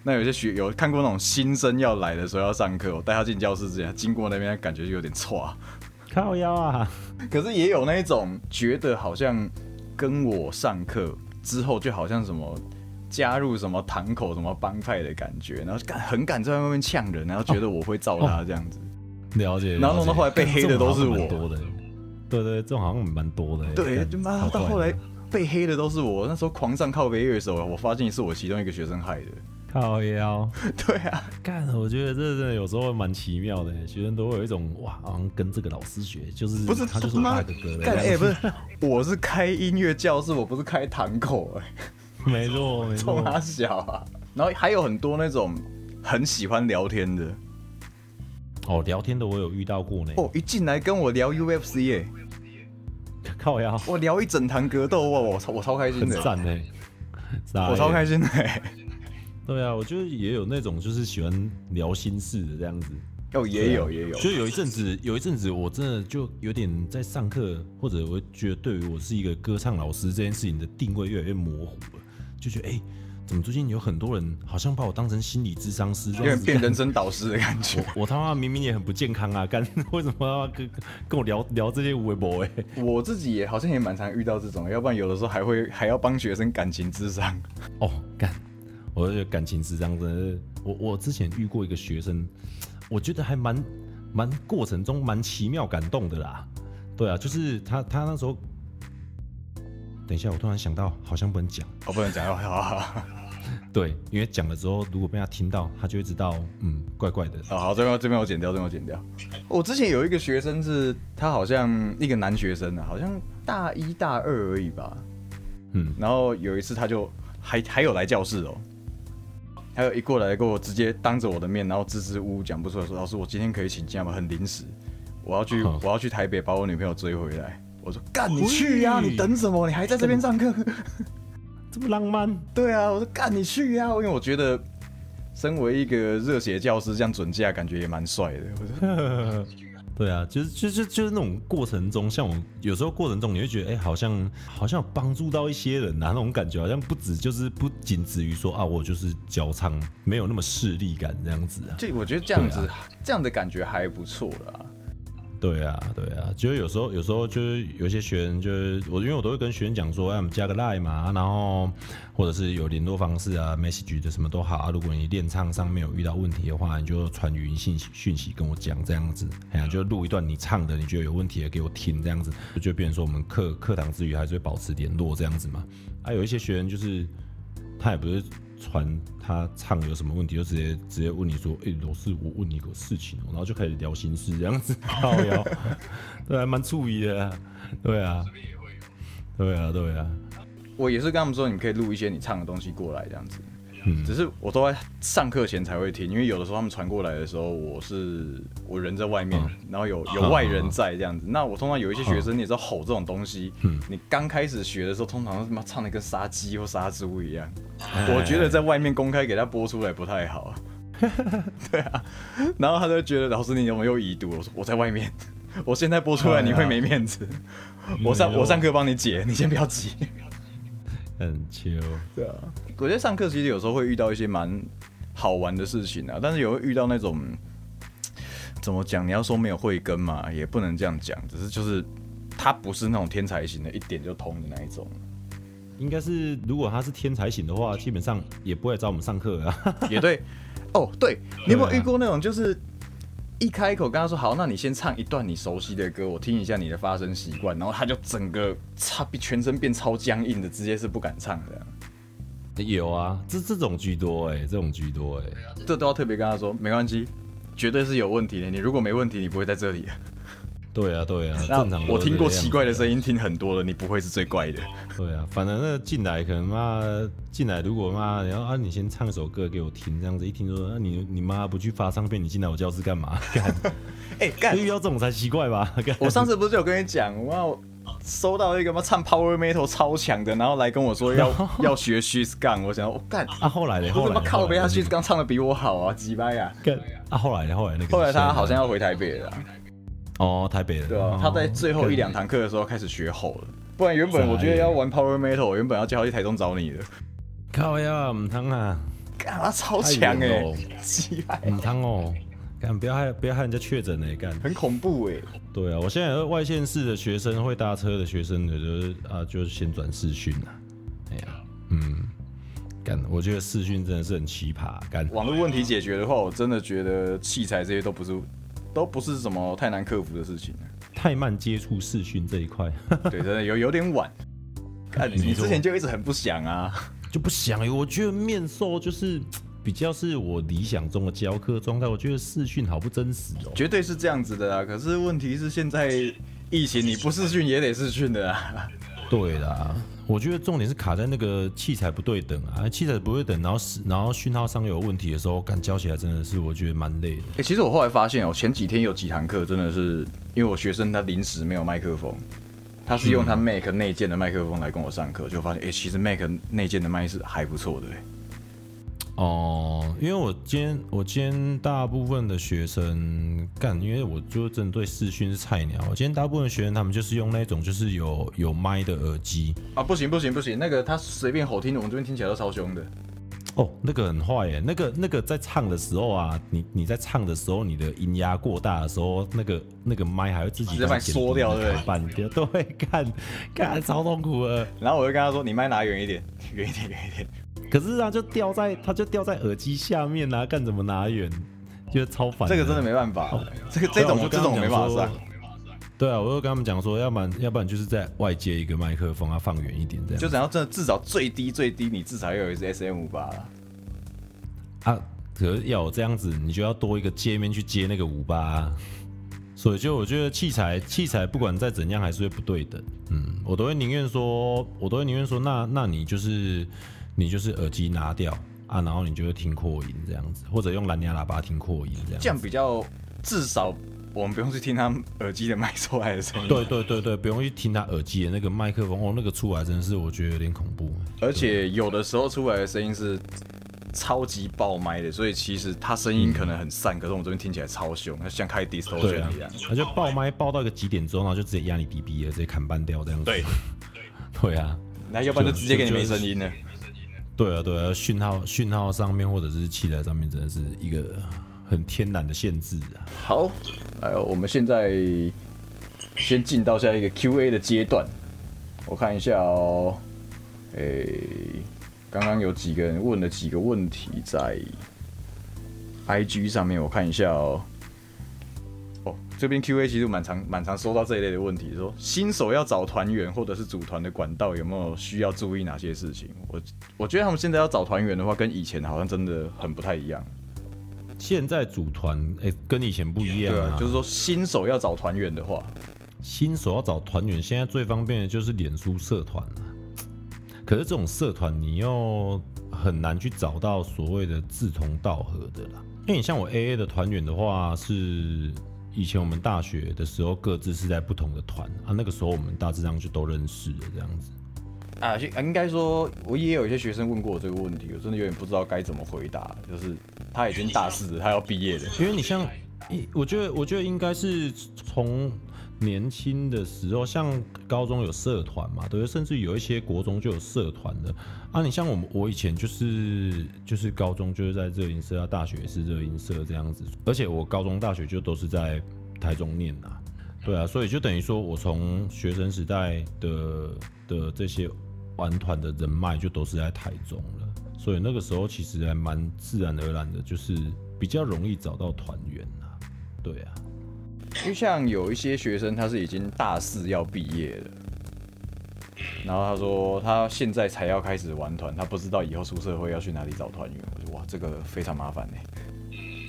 那有些学有看过那种新生要来的时候要上课，我带他进教室之前，经过那边感觉就有点歘。靠腰啊，可是也有那一种觉得好像跟我上课之后就好像什么加入什么堂口什么帮派的感觉，然后敢很敢在外面呛人，然后觉得我会罩他这样子。了解。然后弄到后来被黑的都是我。对对，这种好像蛮多的。对，干就妈到后来被黑的都是我。那时候狂上靠背乐手，我发现是我其中一个学生害的。靠腰。对啊，干，我觉得这真的有时候蛮奇妙的，学生都会有一种哇，好像跟这个老师学，就是不是他就是我妈大哥哥的干哎、不是，我是开音乐教室，我不是开堂口哎、没错没错，冲他小啊。然后还有很多那种很喜欢聊天的哦，聊天的我有遇到过呢，哦，一进来跟我聊 UFC 哎、靠腰，我聊一整堂格斗哇，我超我超开心很的，赞呢，傻我超开心的、欸。对啊，我觉得也有那种就是喜欢聊心事的这样子。哦，也有也有，就有一阵子，有一阵子我真的就有点在上课，或者我觉得对于我是一个歌唱老师这件事情的定位越来越模糊了，就觉得哎、怎么最近有很多人好像把我当成心理智商师有点变人生导师的感觉。我我他妈明明也很不健康啊，干 为什么要跟跟我聊聊这些微博哎？我自己也好像也蛮常遇到这种，要不然有的时候还会还要帮学生感情智商。哦，干，我觉得感情智商真的是，我我之前遇过一个学生，我觉得还蛮蛮过程中蛮奇妙感动的啦。对啊，就是他他那时候，等一下，我突然想到，好像不能讲。哦、不能讲，好好好 对，因为讲了之后，如果被他听到，他就会知道，嗯，怪怪的。好好，这边这边我剪掉，这边我剪掉。我之前有一个学生是，他好像一个男学生啊，好像大一大二而已吧。嗯，然后有一次他就还还有来教室哦，还有一过来跟我直接当着我的面，然后支支吾吾讲不出来说，老师我今天可以请假吗？很临时，我要去哦我要去台北把我女朋友追回来。我说干你去呀、你等什么？你还在这边上课？这么浪漫，对啊，我说干你去呀、因为我觉得身为一个热血教师，这样准假感觉也蛮帅的。我说 对啊，就是就就就是那种过程中，像我有时候过程中，你会觉得，哎、好像好像有帮助到一些人啊，那种感觉好像不止就是不仅止于说啊，我就是教唱，没有那么势力感这样子啊。这我觉得这样子，对这样的感觉还不错啦。对啊，对啊，就是有时候有时候就是有些学员就是我，因为我都会跟学员讲说，哎，我们加个 line 嘛，然后或者是有联络方式啊，message 的什么都好啊。如果你练唱上面有遇到问题的话，你就传语音信息讯息跟我讲这样子，哎呀，就录一段你唱的，你觉得有问题的给我听这样子，就变成说我们课课堂之余还是会保持联络这样子嘛。啊，有一些学员就是他也不是传他唱有什么问题，就直接直接问你说，哎、老师，我问你个事情哦，然后就开始聊心事这样子，靠腰，对，还蛮注意的，对啊，对啊，对啊，我也是跟他们说，你可以录一些你唱的东西过来这样子。嗯只是我都在上课前才会听，因为有的时候他们传过来的时候，我是我人在外面，然后有有外人在这样子。那我通常有一些学生，你知道吼这种东西，你刚开始学的时候，通常他妈唱的跟杀鸡或杀猪一样。我觉得在外面公开给他播出来不太好。对啊，然后他就觉得老师你有没有已读？我说我在外面，我现在播出来你会没面子。我上我上课帮你解，你先不要急。很秋，对啊，我觉得上课其实有时候会遇到一些蛮好玩的事情啊，但是也会遇到那种怎么讲？你要说没有慧根嘛，也不能这样讲，只是就是他不是那种天才型的，一点就通的那一种。应该是如果他是天才型的话，基本上也不会找我们上课啊。也对，哦，对你有没有遇过那种就是？一开口跟他说好，那你先唱一段你熟悉的歌，我听一下你的发声习惯，然后他就整个超全身变超僵硬的，直接是不敢唱的。有啊，这这种居多哎、这种居多哎、这都要特别跟他说，没关系，绝对是有问题的。你如果没问题，你不会在这里。对啊，对啊，正常。我听过奇怪的声音。音，听很多了，你不会是最怪的。对啊，反正那进来可能妈进来，如果妈然后啊，你先唱一首歌给我听，这样子一听说，啊你你妈不去发唱片，你进来我教室干嘛？干，哎、干！遇到这种才奇怪吧？干我上次不是就有跟你讲，哇，我收到一个妈唱 Power Metal 超强的，然后来跟我说要要学 She's Gone，我想我干，啊，后来的，我后来他妈靠背，他 She's Gone 唱的比我好啊，鸡掰呀！干啊，后来的，后来那个，后来他好像要回台北了啊，哦，台北的，对啊哦，他在最后一两堂课的时候开始学吼了，不然原本我觉得要玩 Power Metal，原本要叫他去台中找你的，靠呀，唔汤啊，干他超强哎太远了哦，鸡掰，唔汤哦，干不要害不要害人家确诊哎，干。很恐怖哎。对啊，我现在有外县市的学生会搭车的学生，就是啊，就是先转视讯了。哎呀，嗯，干，我觉得视讯真的是很奇葩，干。网络问题解决的话，我真的觉得器材这些都不是都不是什么太难克服的事情。太慢接触视讯这一块 对，真的有有点晚。看你之前就一直很不想啊，就不想欸，我觉得面授就是比较是我理想中的教课状态，我觉得视讯好不真实哦。绝对是这样子的啊。可是问题是现在疫情，你不视讯也得视讯的啊。对啦，我觉得重点是卡在那个器材不对等啊，器材不对等，然后是然后讯号上有问题的时候，干教起来真的是我觉得蛮累的。哎、其实我后来发现哦、前几天有几堂课真的是因为我学生他临时没有麦克风，他是用他 Mac 内建的麦克风来跟我上课，就发现哎、其实 Mac 内建的麦是还不错的、欸。哦，因为我今天我今天大部分的学生干，因为我就真的对视讯是菜鸟。我今天大部分的学生他们就是用那种就是有有麦的耳机，啊，不行不行不行，那个他随便吼听的，我们这边听起来都超凶的。哦，那个很坏耶，那个那个在唱的时候啊，你你在唱的时候，你的音压过大的时候，那个那个麦还会自己缩掉对不对半掉，对，干干超痛苦的。然后我就跟他说：“你麦拿远一点，远一点，远一点。可是啊，就掉在它就掉在耳机下面啊，干怎么拿远？觉得超烦。这个真的没办法，这个这种这种没办法上。对啊，我就跟他们讲说，要不然要不然就是在外接一个麦克风，啊放远一点这样。就只要真的至少最低最低，你至少要有一支 S M 五八啦。啊，可是要有这样子，你就要多一个界面去接那个五八、啊，所以就我觉得器材器材不管再怎样还是会不对等，嗯，我都会宁愿说，我都会宁愿说，那那你就是你就是耳机拿掉啊，然后你就会听扩音这样子，或者用蓝牙喇叭听扩音这样子。这样比较至少我们不用去听他耳机的麦出来的声音。对对对对，不用去听他耳机的那个麦克风哦，那个出来真的是我觉得有点恐怖。而且有的时候出来的声音是超级爆麦的，所以其实他声音可能很散，可是我们这边听起来超凶，它像开对 distortion 啊一样。，他就爆麦爆到一个极点之后，然后就直接压你 dB 了，直接砍半掉这样子。对，对啊，那要不然就直接给你没声音了。对啊，对啊，讯号讯号上面或者是器材上面，真的是一个很天然的限制啊。好，来，我们现在先进到下一个 Q&A 的阶段。我看一下哦，诶、刚刚有几个人问了几个问题在 IG 上面，我看一下哦。哦，这边 Q A 其实蛮常蛮常收到这一类的问题，说新手要找团员或者是组团的管道有没有需要注意哪些事情？我我觉得他们现在要找团员的话，跟以前好像真的很不太一样。现在组团哎、跟以前不一样啊，就是说新手要找团员的话，新手要找团员，现在最方便的就是脸书社团啊。可是这种社团你又很难去找到所谓的志同道合的啦。因为你像我 A A 的团员的话，是以前我们大学的时候各自是在不同的团啊，那个时候我们大致上就都认识了这样子。啊，应该说，我也有一些学生问过我这个问题，我真的有点不知道该怎么回答。就是他已经大四了，他要毕业了，因为你像，一我觉得我觉得应该是从年轻的时候，像高中有社团嘛，对？甚至有一些国中就有社团的啊。你像我们，我以前就是就是高中就是在热音社，大学也是热音社这样子，而且我高中、大学就都是在台中念啊。对啊，所以就等于说我从学生时代的的这些玩团的人脉就都是在台中了，所以那个时候其实还蛮自然而然的，就是比较容易找到团员啊。对啊，因为像有一些学生他是已经大四要毕业了，然后他说他现在才要开始玩团，他不知道以后出社会要去哪里找团员。我说哇，这个非常麻烦呢。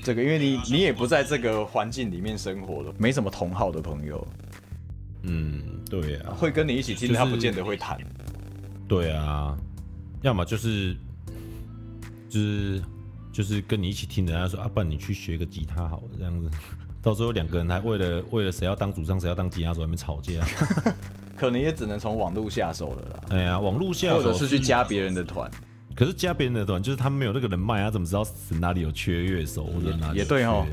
这个因为你你也不在这个环境里面生活了，没什么同好的朋友嗯，对啊，会跟你一起听，就是他不见得会弹。对啊，要么就是就是就是跟你一起听的，人家说啊，不然你去学个吉他好了，这样子，到最后两个人还为了为了谁要当主唱，谁要当吉他手，还没吵架。可能也只能从网络下手了啦，哎呀，网络下手或者是去加别人的团。可是加别人的团，就是他们没有那个人脉，他怎么知道哪里有缺乐手或者哪里有也对哦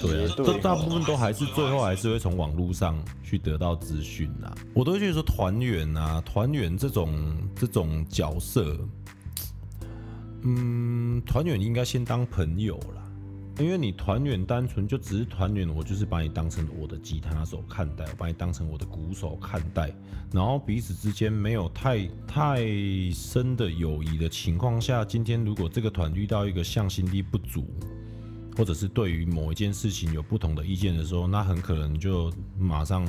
对啊，也对都大部分都还是最后还是会从网络上去得到资讯呐。我都会觉得说团员啊，团员这种这种角色，嗯，团员应该先当朋友啦。因为你团员单纯就只是团员，我就是把你当成我的吉他手看待，我把你当成我的鼓手看待，然后彼此之间没有太太深的友谊的情况下，今天如果这个团遇到一个向心力不足，或者是对于某一件事情有不同的意见的时候，那很可能就马上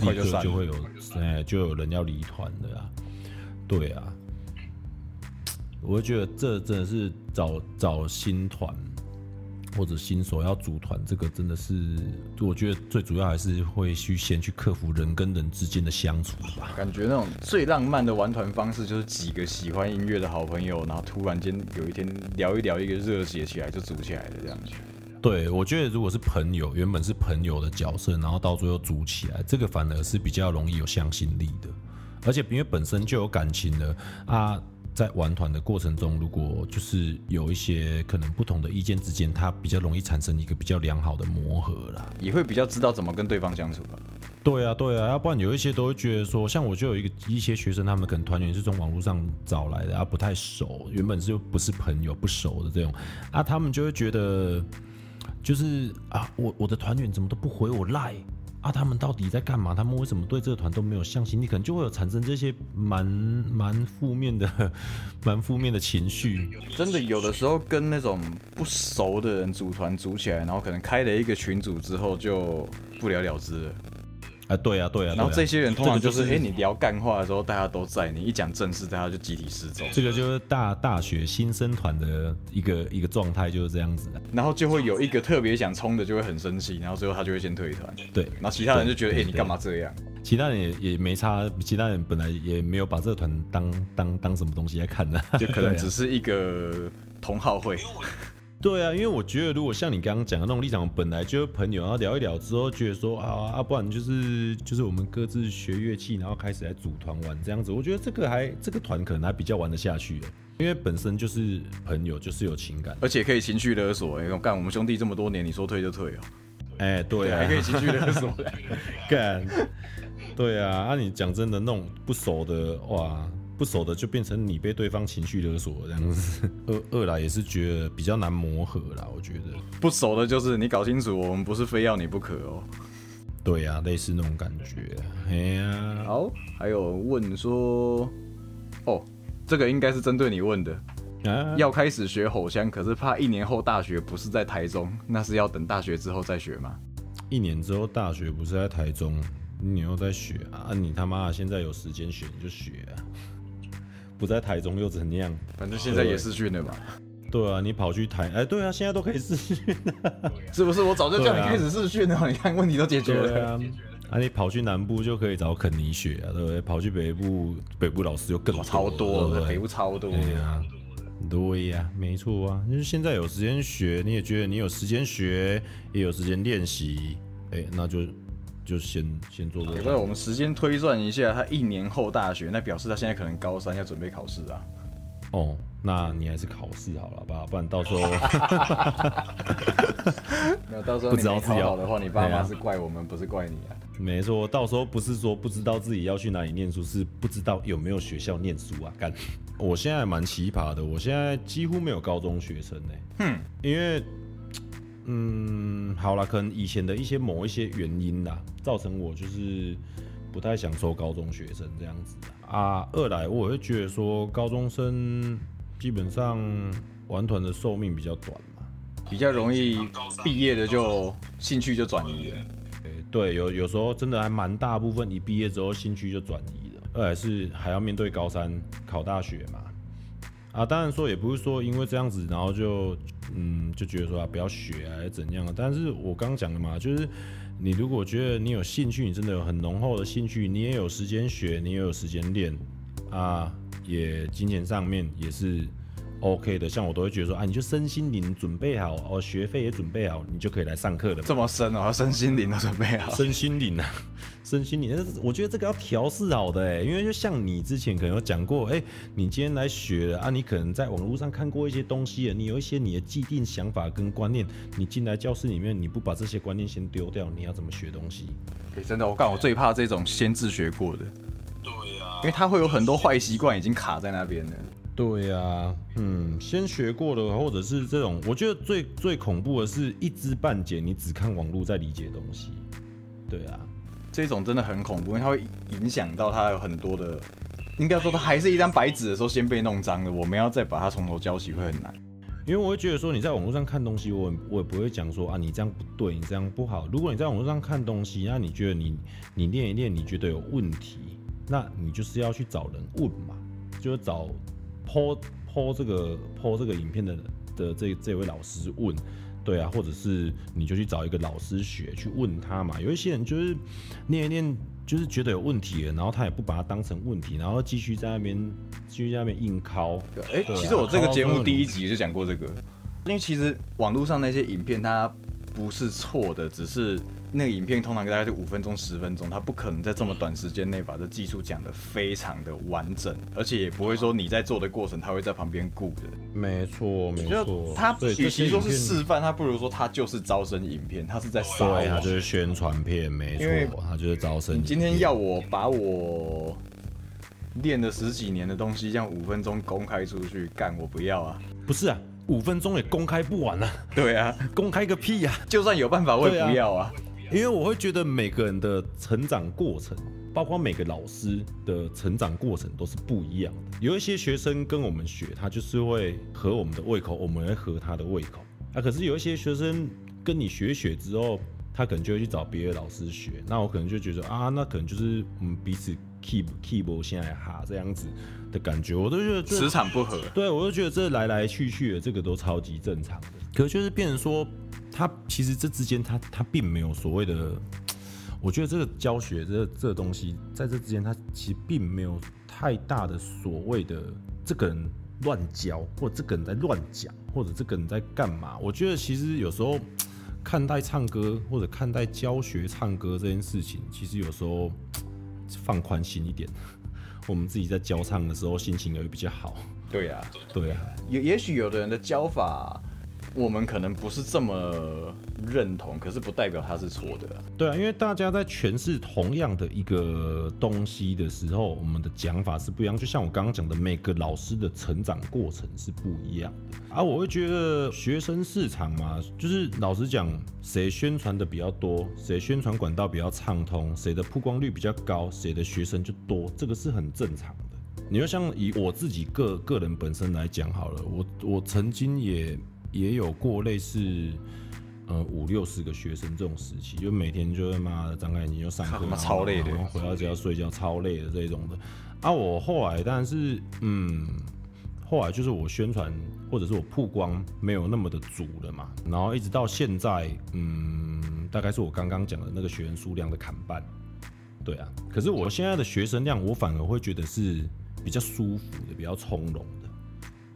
立刻就会有哎就有人要离团的啦，对啊，我觉得这真的是找找新团或者新手要组团，这个真的是我觉得最主要还是会去先去克服人跟人之间的相处吧。感觉那种最浪漫的玩团方式，就是几个喜欢音乐的好朋友，然后突然间有一天聊一聊，一个热血起来就组起来的这样子。对，我觉得如果是朋友，原本是朋友的角色，然后到最后组起来，这个反而是比较容易有向心力的，而且因为本身就有感情了啊，在玩团的过程中，如果就是有一些可能不同的意见之间，它比较容易产生一个比较良好的磨合啦。也会比较知道怎么跟对方相处吧。对啊，对啊，要不然有一些都会觉得说，像我就有一个一些学生，他们可能团员是从网络上找来的，啊，不太熟，原本是不是朋友不熟的这种，啊，他们就会觉得，就是啊，我我的团员怎么都不回我赖啊，他们到底在干嘛？他们为什么对这个团都没有向心力？可能就会有产生这些蛮蛮负面的、蛮负面的情绪。真的有的时候跟那种不熟的人组团组起来，然后可能开了一个群组之后就不了了之了。啊，对啊，对啊，对啊。然后这些人通常就是，哎、这个你聊干话的时候大家都在，你一讲正事，大家就集体失踪，这个就是大大学新生团的一个一个状态，就是这样子。的。然后就会有一个特别想冲的就会很生气，然后最后他就会先退团，对，然后其他人就觉得，哎、对你干嘛这样？其他人也也没差，其他人本来也没有把这个团当当当什么东西来看的，就可能 只是一个同好会。对啊，因为我觉得如果像你刚刚讲的那种立场，本来就是朋友，然后聊一聊之后，觉得说啊啊，不然就是就是我们各自学乐器，然后开始来组团玩这样子，我觉得这个还这个团可能还比较玩得下去，因为本身就是朋友，就是有情感。而且可以情绪勒索、哎，我干我们兄弟这么多年，你说退就退哦、哎，对啊，还可以情绪勒索。干，对啊，啊，你讲真的，那种不熟的，哇，不熟的就变成你被对方情绪勒索这样子。二二来也是觉得比较难磨合啦，我觉得。不熟的就是你搞清楚，我们不是非要你不可哦、对呀、类似那种感觉。哎呀、好，还有问说，哦，这个应该是针对你问的，啊，要开始学吼香，可是怕一年后大学不是在台中，那是要等大学之后再学吗？一年之后大学不是在台中，你又在学啊？你他妈现在有时间学你就学啊！不在台中又怎样？反正现在也是训了嘛。对啊，你跑去台哎，对啊，现在都可以试训是不是？我早就叫你开始试训了，你看问题都解决了。啊，啊，你跑去南部就可以找肯尼学啊，对不对？跑去北部，北部老师就更超多了，北部超多。对啊，对呀，没错啊，就是现在有时间学，你也觉得你有时间学，也有时间练习，哎，那就就先先做。不是，我们时间推算一下，他一年后大学，那表示他现在可能高三要准备考试啊。哦，那你还是考试好了吧，不然到时候，没有到时候不知道考好的话，你爸妈是怪我们，不是怪你啊。没错，到时候不是说不知道自己要去哪里念书，是不知道有没有学校念书啊。干，我现在蛮奇葩的，我现在几乎没有高中学生呢。哼，因为，嗯，好了，可能以前的一些某一些原因啦，造成我就是不太想收高中学生这样子啊。二来，我会觉得说高中生基本上玩团的寿命比较短嘛，比较容易毕业的就兴趣就转移了。对，有有时候真的还蛮大部分，一毕业之后兴趣就转移了。二来是还要面对高三考大学嘛，啊，当然说也不是说因为这样子，然后就嗯就觉得说啊不要学啊，怎样。但是我刚讲的嘛，就是你如果觉得你有兴趣，你真的有很浓厚的兴趣，你也有时间学，你也有时间练，啊，也金钱上面也是。OK 的，像我都会觉得说，啊，你就身心灵准备好，哦，学费也准备好，你就可以来上课了。这么深哦，身心灵都准备好。身心灵啊，身心灵，我觉得这个要调试好的哎，因为就像你之前可能有讲过，哎，你今天来学了啊，你可能在网络上看过一些东西，你有一些你的既定想法跟观念，你进来教室里面，你不把这些观念先丢掉，你要怎么学东西？哎，真的，我告我最怕这种先自学过的。对呀，因为他会有很多坏习惯已经卡在那边了。对呀，嗯，先学过的，或者是这种，我觉得最最恐怖的是一知半解，你只看网络在理解东西。对啊，这种真的很恐怖，因为它会影响到他有很多的，应该说他还是一张白纸的时候先被弄脏了，我们要再把它从头教起会很难。因为我会觉得说你在网络上看东西，我我也不会讲说啊你这样不对，你这样不好。如果你在网络上看东西，那你觉得你你练一练，你觉得有问题，那你就是要去找人问嘛，就是找。剖剖这个剖这个影片的的这这位老师问，对啊，或者是你就去找一个老师学去问他嘛。有一些人就是念一念，就是觉得有问题了，然后他也不把它当成问题，然后继续在那边继续在那边硬敲。哎，其实我这个节目第一集就讲过这个，因为其实网络上那些影片它不是错的，只是。那个影片通常大概是五分钟、十分钟，他不可能在这么短时间内把这技术讲得非常的完整，而且也不会说你在做的过程，他会在旁边顾着。没错，没错。他与其说是示范，他不如说他就是招生影片，他是在撒对，他就是宣传片，没错，他就是招生。今天要我把我练了十几年的东西，这样五分钟公开出去干，我不要啊！不是啊，五分钟也公开不完啊。对啊，公开个屁呀！就算有办法，我也不要啊。因为我会觉得每个人的成长过程，包括每个老师的成长过程都是不一样的。有一些学生跟我们学，他就是会合我们的胃口，我们会合他的胃口。啊，可是有一些学生跟你学学之后，他可能就会去找别的老师学。那我可能就觉得啊，那可能就是我们彼此 keep keep 现在哈这样子的感觉，我都觉得磁场不合。对，我就觉得这来来去去的这个都超级正常的。可就是变成说。他其实这之间，他他并没有所谓的，我觉得这个教学这这东西，在这之间，他其实并没有太大的所谓的这个人乱教，或者这个人在乱讲，或者这个人在干嘛。我觉得其实有时候看待唱歌或者看待教学唱歌这件事情，其实有时候放宽心一点，我们自己在教唱的时候心情也会比较好。对呀，对呀，也也许有的人的教法。我们可能不是这么认同，可是不代表它是错的。对啊，因为大家在诠释同样的一个东西的时候，我们的讲法是不一样。就像我刚刚讲的，每个老师的成长过程是不一样的。啊，我会觉得学生市场嘛，就是老实讲，谁宣传的比较多，谁宣传管道比较畅通，谁的曝光率比较高，谁的学生就多，这个是很正常的。你要像以我自己个个人本身来讲好了，我我曾经也。也有过类似呃五六十个学生这种时期，就每天就是妈的张开眼睛就上课，超累的然后回到家睡觉超累的这种的。啊，我后来当然是嗯，后来就是我宣传或者是我曝光没有那么的足了嘛，然后一直到现在，嗯，大概是我刚刚讲的那个学员数量的砍半。对啊，可是我现在的学生量，我反而会觉得是比较舒服的，比较从容的，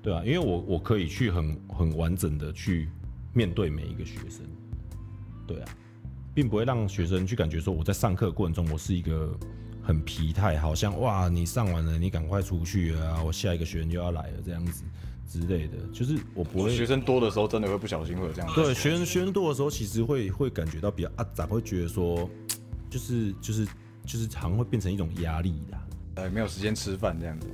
对啊，因为我我可以去很很完整的去面对每一个学生，对啊，并不会让学生去感觉说我在上课过程中我是一个很疲态，好像哇你上完了你赶快出去啊，我下一个学员就要来了这样子之类的，就是我不会学生多的时候，真的会不小心会有这样。对，学生学生多的时候，其实会会感觉到比较啊，咋会觉得说，就是就是就是常会变成一种压力的。呃，没有时间吃饭这样子。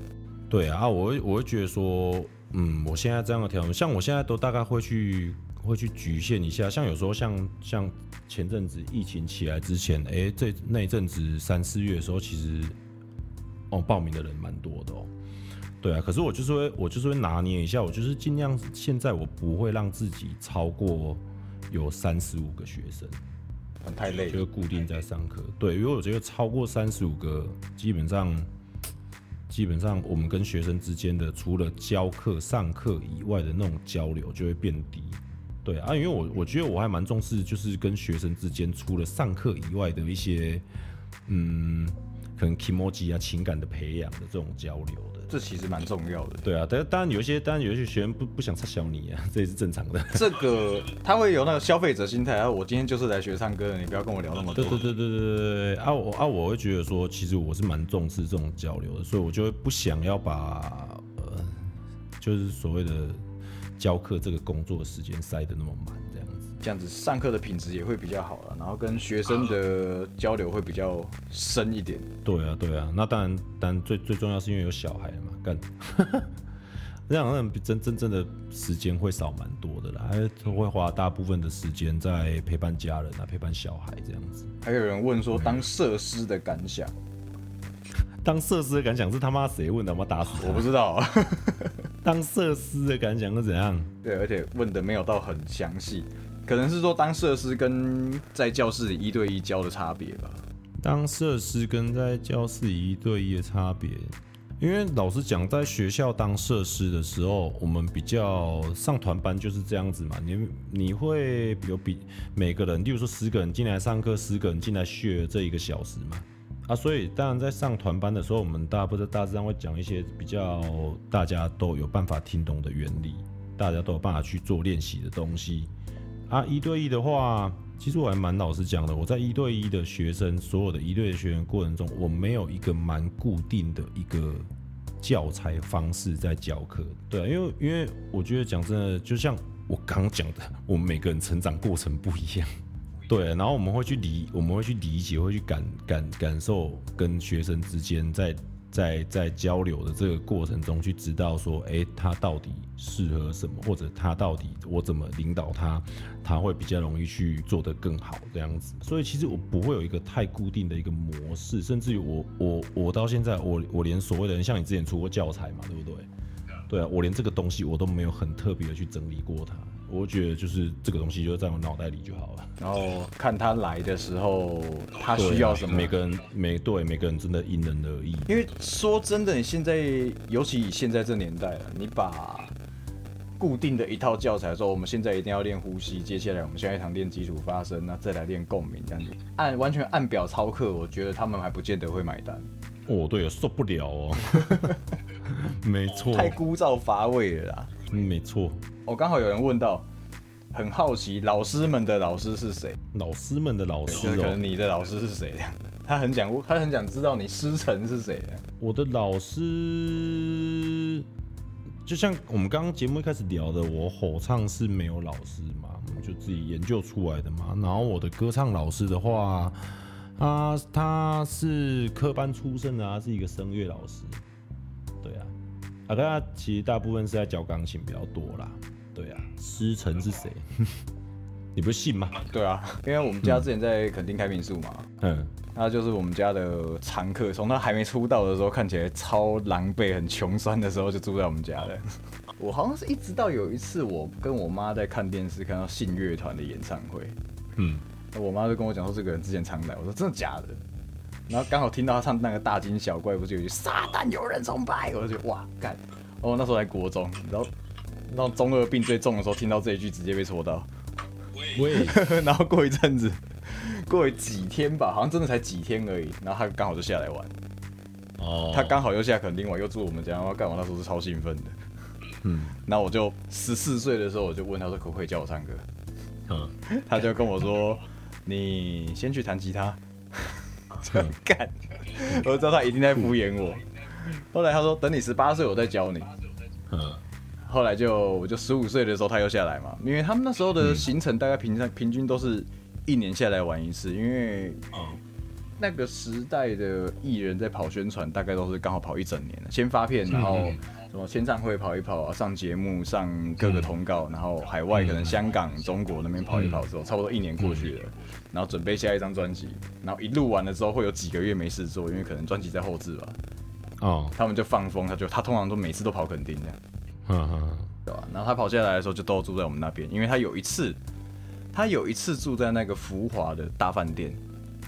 对啊，我会我会觉得说，嗯，我现在这样的调整，像我现在都大概会去会去局限一下，像有时候像像前阵子疫情起来之前，哎、这那一阵子三四月的时候，其实哦报名的人蛮多的哦。对啊，可是我就是会我就是会拿捏一下，我就是尽量现在我不会让自己超过有三十五个学生。很太累就，是固定在上课。对，因为我觉得超过三十五个，基本上基本上我们跟学生之间的除了教课、上课以外的那种交流就会变低。对啊，因为我我觉得我还蛮重视，就是跟学生之间除了上课以外的一些，嗯，可能 emoji 啊情感的培养的这种交流。这其实蛮重要的。对啊，但当然有一些，当然有一些学员不不想插小你啊，这也是正常的。这个他会有那个消费者心态，啊，我今天就是来学唱歌的，你不要跟我聊那么多对。对对对对对对啊我啊我会觉得说，其实我是蛮重视这种交流的，所以我就会不想要把呃，就是所谓的教课这个工作的时间塞得那么满，这样子。上课的品质也会比较好了，然后跟学生的交流会比较深一点。对啊对啊，那当然，但最最重要是因为有小孩了嘛，干。这样人比真真正的时间会少蛮多的啦，还都会花大部分的时间在陪伴家人啊，陪伴小孩这样子。还有人问说，当设施的感想，当设施的感想是他妈谁问的？我妈打死他我不知道。当设施的感想是怎样？对，而且问的没有到很详细，可能是说当设施跟在教室里一对一教的差别吧。当设施跟在教室里一对一的差别，因为老实讲，在学校当设施的时候，我们比较上团班就是这样子嘛。你你会有比每个人，例如说十个人进来上课，十个人进来学这一个小时嘛。啊，所以当然在上团班的时候，我们大不是大致上会讲一些比较大家都有办法听懂的原理，大家都有办法去做练习的东西。啊，一对一的话，其实我还蛮老实讲的，我在一对一的学生，所有的一对的学员过程中，我没有一个蛮固定的一个教材方式在教课。对啊，因为因为我觉得讲真的，就像我刚刚讲的，我们每个人成长过程不一样。对，然后我们会去理，我们会去理解，会去感感感受跟学生之间在在在交流的这个过程中，去知道说，哎，他到底适合什么，或者他到底我怎么领导他，他会比较容易去做得更好这样子。所以其实我不会有一个太固定的一个模式，甚至于我我我到现在，我我连所谓的人像你之前出过教材嘛，对不对？对啊，我连这个东西我都没有很特别的去整理过它。我觉得就是这个东西就在我脑袋里就好了。然后看他来的时候，他需要什么。啊每个人每对每个人真的因人而异。因为说真的，你现在尤其以现在这年代了，你把固定的一套教材说，我们现在一定要练呼吸，接下来我们下一堂练基础发声，那再来练共鸣，这样子按完全按表操课，我觉得他们还不见得会买单，哦，对，受不了哦。没错，太枯燥乏味了啦。嗯没错。我、刚好有人问到，很好奇老师们的老师是谁？老师们的老师哦可能，你的老师是谁？他很想，他很想知道你师承是谁。我的老师就像我们刚刚节目一开始聊的，我吼唱是没有老师嘛，就自己研究出来的嘛。然后我的歌唱老师的话，他他是科班出身的，他是一个声乐老师。对啊，啊，他其实大部分是在教钢琴比较多啦。对啊，师承是谁？你不信吗？对啊，因为我们家之前在垦丁开民宿嘛，嗯，他就是我们家的常客，从他还没出道的时候看起来超狼狈、很穷酸的时候就住在我们家的。我好像是一直到有一次，我跟我妈在看电视，看到信乐团的演唱会，嗯，我妈就跟我讲说这个人之前常来，我说真的假的？然后刚好听到他唱那个大惊小怪，不是有句撒旦有人崇拜，我就觉得哇干！哦，那时候在国中，然后然后中二病最重的时候，听到这一句直接被戳到。喂，然后过一阵子，过几天吧，好像真的才几天而已，然后他刚好就下来玩，哦，他刚好又下肯定玩，又住我们家，然后干嘛那时候是超兴奋的。嗯然后我就十四岁的时候，我就问他说可不可以教我唱歌，嗯，他就跟我说你先去弹吉他。嗯 干，我就知道他一定在敷衍我。后来他说等你十八岁我再教你。嗯。后来就我就十五岁的时候他又下来嘛，因为他们那时候的行程大概平均平均都是一年下来玩一次，因为哦。那个时代的艺人在跑宣传，大概都是刚好跑一整年了，先发片，然后什么签唱会跑一跑啊，上节目，上各个通告，然后海外可能香港、中国那边跑一跑之后，差不多一年过去了，然后准备下一张专辑，然后一录完了之后会有几个月没事做，因为可能专辑在后置吧，哦，他们就放风，他就他通常都每次都跑垦丁这样。嗯嗯。对吧？然后他跑下来的时候就都住在我们那边，因为他有一次，他有一次住在那个福华的大饭店，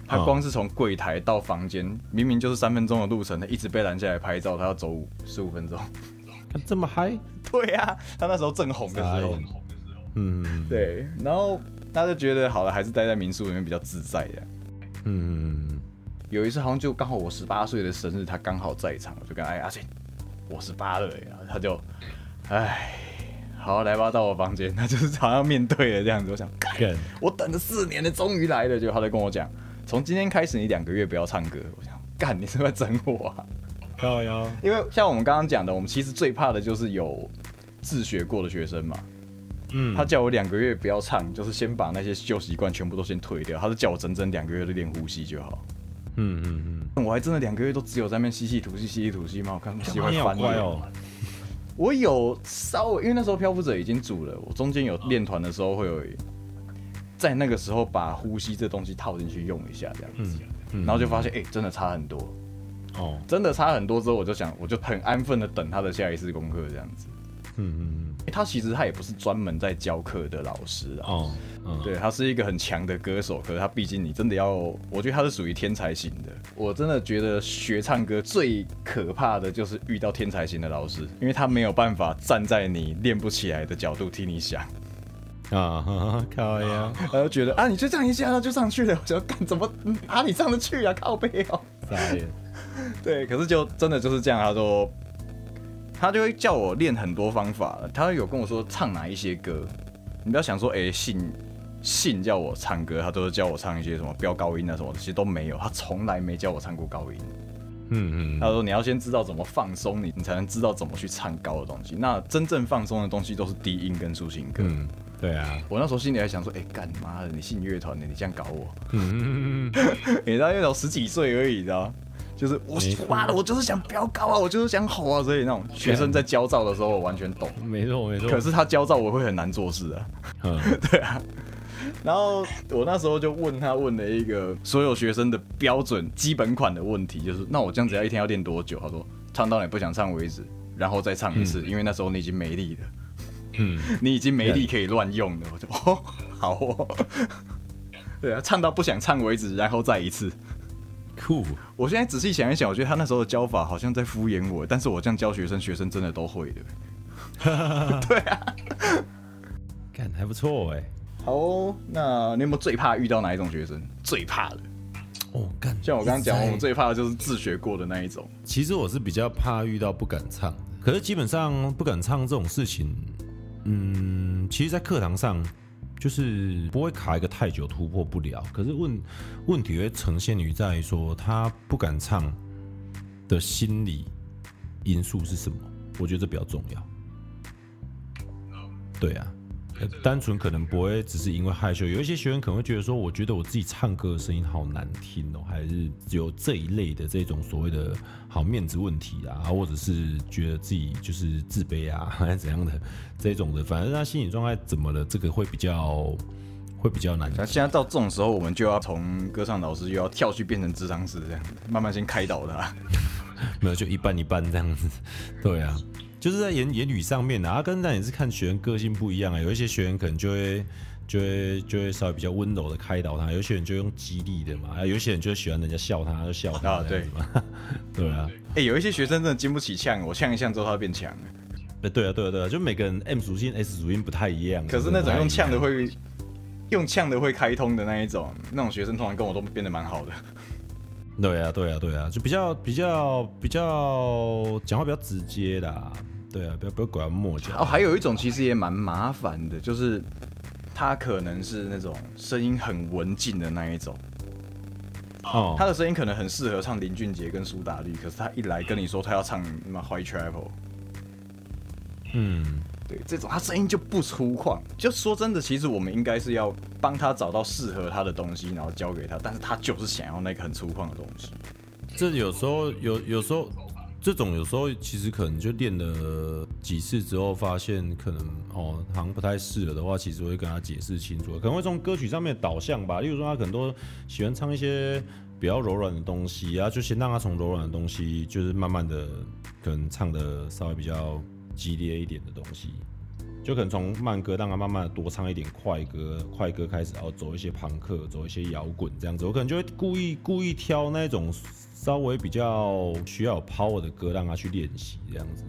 他哦光是从柜台到房间，明明就是三分钟的路程，他一直被拦下来拍照，他要走十五分钟。看这么嗨，对呀、他那时候正红的时候。傻眼，嗯对，然后他就觉得好了，还是待在民宿里面比较自在的。嗯有一次好像就刚好我十八岁的生日，他刚好在场，我就跟哎阿信，我十八了耶，然后他就，哎，好来吧，到我房间，他就是好像面对了这样子，我想，干，我等了四年了，终于来了，就他在跟我讲，从今天开始你两个月不要唱歌，我想，干，你是不是整我啊？靠腰，因为像我们刚刚讲的，我们其实最怕的就是有自学过的学生嘛，嗯，他叫我两个月不要唱，就是先把那些旧习惯全部都先退掉，他是叫我整整两个月都练呼吸就好。嗯嗯嗯，我还真的两个月都只有在那边吸气吐气吸气吐气嘛，我看喜欢翻脸。哦，我有稍微，因为那时候漂浮者已经组了，我中间有练团的时候会有，在那个时候把呼吸这东西套进去用一下这样子，嗯然后就发现哎、真的差很多，哦，真的差很多之后，我就想我就很安分的等他的下一次功课这样子。嗯嗯欸他其实他也不是专门在教课的老师嗯，啊，哦，嗯，对他是一个很强的歌手，可是他毕竟你真的要，我觉得他是属于天才型的。我真的觉得学唱歌最可怕的就是遇到天才型的老师，因为他没有办法站在你练不起来的角度替你想，啊，哈哈靠腰，他就觉得啊，你就这样一下他就上去了，我想干怎么嗯哪里上得去啊，靠背哦。傻眼，对，可是就真的就是这样，他说他就会叫我练很多方法，他有跟我说唱哪一些歌，你不要想说哎、信信叫我唱歌，他都是叫我唱一些什么飙高音啊什么的，其实都没有，他从来没教我唱过高音。嗯嗯他说你要先知道怎么放松你，你才能知道怎么去唱高的东西。那真正放松的东西都是低音跟抒情歌。嗯，对啊，我那时候心里还想说，哎、干妈的，你信乐团的，你这样搞我，你知道那种十几岁而已，你知道？就是我没错妈的，我就是想飙高啊，我就是想吼啊，所以那种学生在焦躁的时候，我完全懂。嗯，没错没错，可是他焦躁，我会很难做事啊。嗯 对啊。然后我那时候就问他问了一个所有学生的标准基本款的问题，就是那我这样子要一天要练多久？他说唱到你不想唱为止，然后再唱一次，因为那时候你已经没力了，嗯，你已经没力可以乱用了。我就 哦，好哦。对啊，唱到不想唱为止，然后再一次。酷，我现在仔细想一想，我觉得他那时候的教法好像在敷衍我，但是我这样教学生，学生真的都会的。对啊干还不错哎，好哦，那你有没有最怕遇到哪一种学生？最怕的，哦干，像我刚刚讲，我们最怕的就是自学过的那一种。其实我是比较怕遇到不敢唱，可是基本上不敢唱这种事情，嗯，其实，在课堂上就是不会卡一个太久，突破不了。可是问问题会呈现于在说他不敢唱的心理因素是什么？我觉得这比较重要。对啊，单纯可能不会只是因为害羞，有一些学员可能会觉得说，我觉得我自己唱歌的声音好难听哦，还是有这一类的这种所谓的好面子问题啊，或者是觉得自己就是自卑啊，还是怎样的这种的，反正他心理状态怎么了，这个会比较会比较难那现在到这种时候，我们就要从歌唱老师又要跳去变成智商师这样，慢慢先开导他。没有就一半一半这样子，对啊。就是在言言语上面啊，跟那也是看学员个性不一样啊，有一些学员可能就会就会就会稍微比较温柔的开导他，有些人就用激励的嘛，啊，有些人就喜欢人家笑他，就笑他啊这样子嘛，对啊，哎、有一些学生真的经不起呛，我呛一呛之后他变强了。哎对啊对啊对啊，就每个人 M 属性 S 属性不太一样，可是那种用呛的会。会用呛的会开通的那一种，那种学生通常跟我都变得蛮好的。对啊，对啊，对啊，就比较比较比较讲话比较直接啦。对啊，不要不要拐弯抹角。哦，还有一种其实也蛮麻烦的，就是他可能是那种声音很文静的那一种，哦，他的声音可能很适合唱林俊杰跟苏打绿，可是他一来跟你说他要唱什么 White Travel，嗯，对，这种他声音就不粗犷。就说真的，其实我们应该是要帮他找到适合他的东西，然后教给他，但是他就是想要那个很粗犷的东西。这有时候有有时候这种有时候其实可能就练了几次之后，发现可能哦好像不太适合的话，其实会跟他解释清楚，可能会从歌曲上面导向吧。例如说他可能都喜欢唱一些比较柔软的东西啊，就先让他从柔软的东西，就是慢慢的可能唱的稍微比较激烈一点的东西。就可能从慢歌让他慢慢的多唱一点快歌，快歌开始，然后走一些朋克，走一些摇滚这样子。我可能就会故意故意挑那种稍微比较需要有 power 的歌，让他去练习这样子。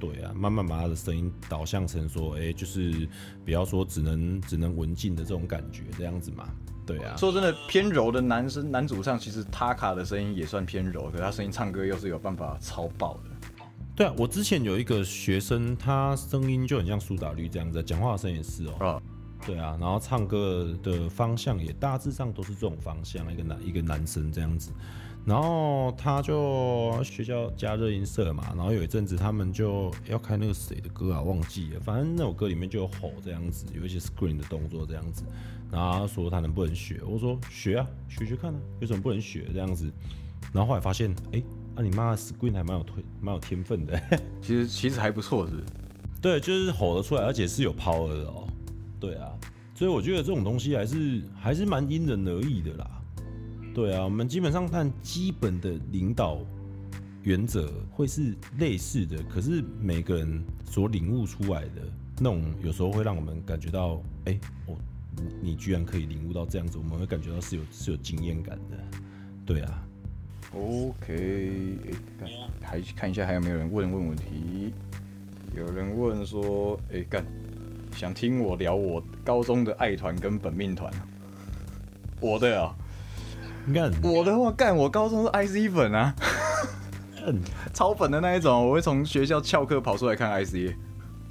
对啊，慢慢把他的声音导向成说，哎、就是不要说只能只能文静的这种感觉这样子嘛。对啊，说真的，偏柔的男生男主唱，其实他卡的声音也算偏柔，可是他声音唱歌又是有办法超爆的。对啊，我之前有一个学生，他声音就很像苏打绿这样子，讲话的声也是哦、啊，对啊，然后唱歌的方向也大致上都是这种方向，一个男一个男生这样子。然后他就学校加热音社嘛，然后有一阵子他们就要开那个谁的歌啊，忘记了，反正那首歌里面就有吼这样子，有一些 screen 的动作这样子。然后他说他能不能学，我说学啊，学学看啊，有什么不能学这样子。然后后来发现，哎，啊你妈的 screen 还蛮有推蛮有天分的。其实其实还不错，是？对，就是吼得出来，而且是有 power 的哦。对啊，所以我觉得这种东西还是还是蛮因人而异的啦。对啊，我们基本上看基本的领导原则会是类似的，可是每个人所领悟出来的那种，有时候会让我们感觉到，哎、哦，你你居然可以领悟到这样子，我们会感觉到是有是有经验感的。对啊，OK，诶干还看一下还有没有人问问问题。有人问说：“哎、干，想听我聊我高中的爱团跟本命团。”我的啊，你看，我的话干，我高中是 IC 粉啊，嗯 超粉的那一种，我会从学校翘课跑出来看 IC，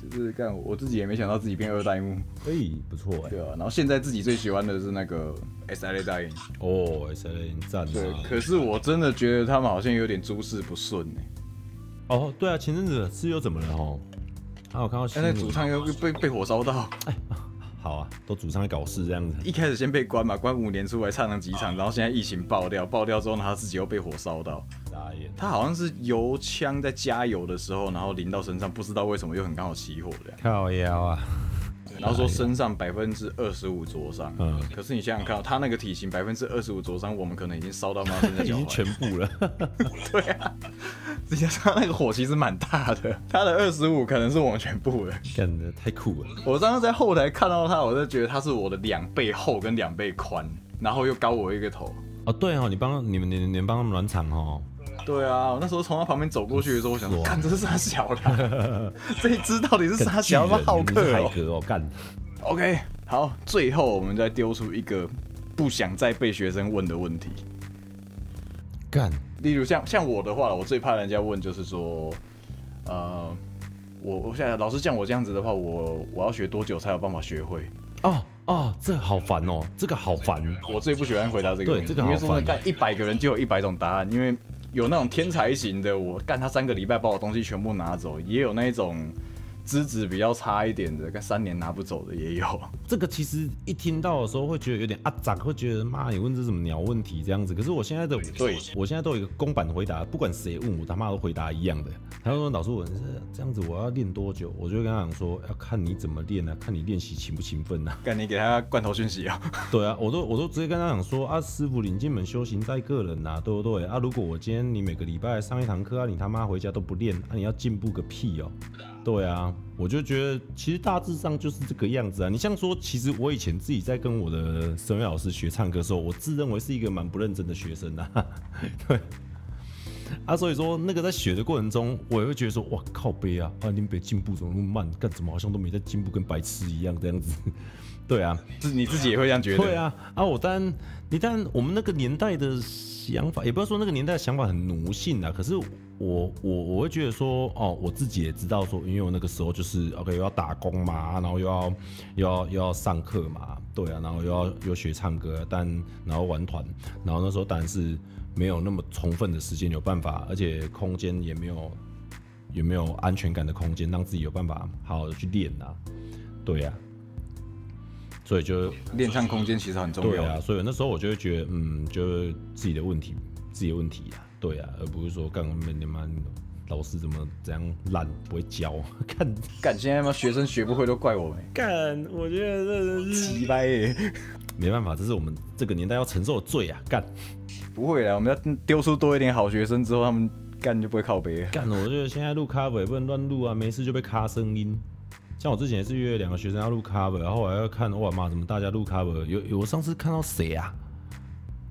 就是干我自己也没想到自己变二代目，哎、不错哎、对啊。然后现在自己最喜欢的是那个 SLA 大影，哦，S L 赞对啊，！可是我真的觉得他们好像有点诸事不顺哎、哦，对啊，前阵子是又怎么了哦？还有看到现在主唱又被被火烧到，好啊，都主上来搞事这样子。一开始先被关嘛，关五年出来唱了几场，然后现在疫情爆掉，爆掉之后呢，他自己又被火烧到。他好像是油枪在加油的时候，然后淋到身上，不知道为什么又很刚好起火的，靠腰啊！然后说身上百分之二十五灼伤。嗯可是你想想看哦，他那个体型百分之二十五灼伤，我们可能已经烧到妈身在 已经。全部了。对啊，再加上那个火其实蛮大的，他的二十五可能是我们全部了。干的太酷了。我刚刚在后台看到他，我就觉得他是我的两倍厚跟两倍宽，然后又高我一个头。哦，对哦，你帮你们你你们帮他们暖场哦。对啊，我那时候从他旁边走过去的时候，我想说，哇看这是啥小啦？这一只到底是啥小？是海格哦，干。OK，好，最后我们再丢出一个不想再被学生问的问题，干。例如像像我的话，我最怕人家问就是说，呃，我我现在老师像我这样子的话，我我要学多久才有办法学会？哦哦，这好烦哦，这个好烦。我最不喜欢回答这个问题，对这个好因为说干一百个人就有一百种答案，因为有那种天才型的，我干他三个礼拜把我东西全部拿走，也有那种资质比较差一点的，跟三年拿不走的也有。这个其实一听到的时候会觉得有点啊长，会觉得妈你问这什么鸟问题这样子。可是我现在的对我现在都有一个公版回答，不管谁问我他妈都回答一样的。他说老师我是这样子，我要练多久？我就跟他讲说要看你怎么练啊，看你练习勤不勤奋啊。看你给他罐头讯息啊？对啊，我都我都直接跟他讲说啊，师傅领进门修行在个人呐，对不对啊？如果我今天你每个礼拜上一堂课啊，你他妈回家都不练，啊你要进步个屁哦。对啊，我就觉得其实大致上就是这个样子啊。你像说，其实我以前自己在跟我的声乐老师学唱歌的时候，我自认为是一个蛮不认真的学生啊。对。啊，所以说那个在学的过程中，我也会觉得说，哇靠背啊，啊你别进步怎么那么慢，干怎么好像都没在进步，跟白痴一样这样子。对啊，自你自己也会这样觉得？对啊，啊我当然，你当然我们那个年代的想法，也不要说那个年代的想法很奴性啊，可是我我我会觉得说，哦，我自己也知道说，因为我那个时候就是 OK 又要打工嘛，然后又要又要又要上课嘛，对啊，然后又要又学唱歌，但然后玩团，然后那时候当然是没有那么充分的时间有办法，而且空间也没有也没有安全感的空间，让自己有办法好好的去练啊，对呀、所以就练唱空间其实很重要。对啊，所以那时候我就会觉得，嗯，就是自己的问题，自己的问题啊，对啊，而不是说干我们你妈老师怎么怎样烂不会教，干 干现在他妈学生学不会都怪我们，干，我觉得这是鸡掰耶！没办法，这是我们这个年代要承受的罪啊，干不会啦，我们要丢出多一点好学生之后，他们干就不会靠背了。干，我觉得现在录 cover 也不能乱录啊，没事就被卡声音。像我之前也是约两个学生要录 cover，然后我还要看，哇妈，怎么大家录 cover？有有我上次看到谁啊？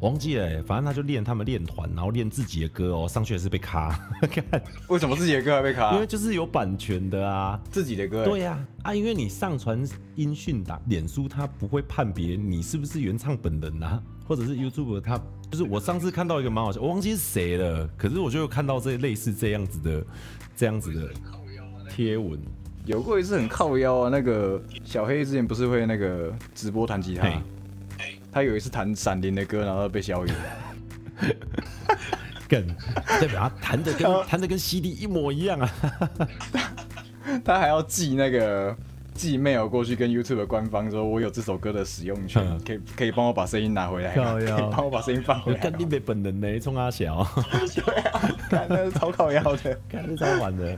忘记了欸、反正他就练他们练团，然后练自己的歌哦，上去也是被卡，看，为什么自己的歌还被卡因？为就是有版权的啊。自己的歌，对呀、啊，因为你上传音讯档，脸书它不会判别你是不是原唱本人啊，或者是 YouTube 它就是我上次看到一个蛮好笑，我忘记是谁了，可是我就有看到这类似这样子的这样子的贴文，有过一次很靠腰啊。那个小黑之前不是会那个直播弹吉他嘿，他有一次弹闪灵的歌，然后被消音。更代表他弹的跟弹的跟 CD 一模一样啊，他还要寄那个寄 mail 过去跟 YouTube 的官方说，我有这首歌的使用权嗯，可以可以帮我把声音拿回来吗，可以帮我把声音放回来吗。我看你被本人呢，冲阿小，对啊，看那是超考要的。看是超玩的，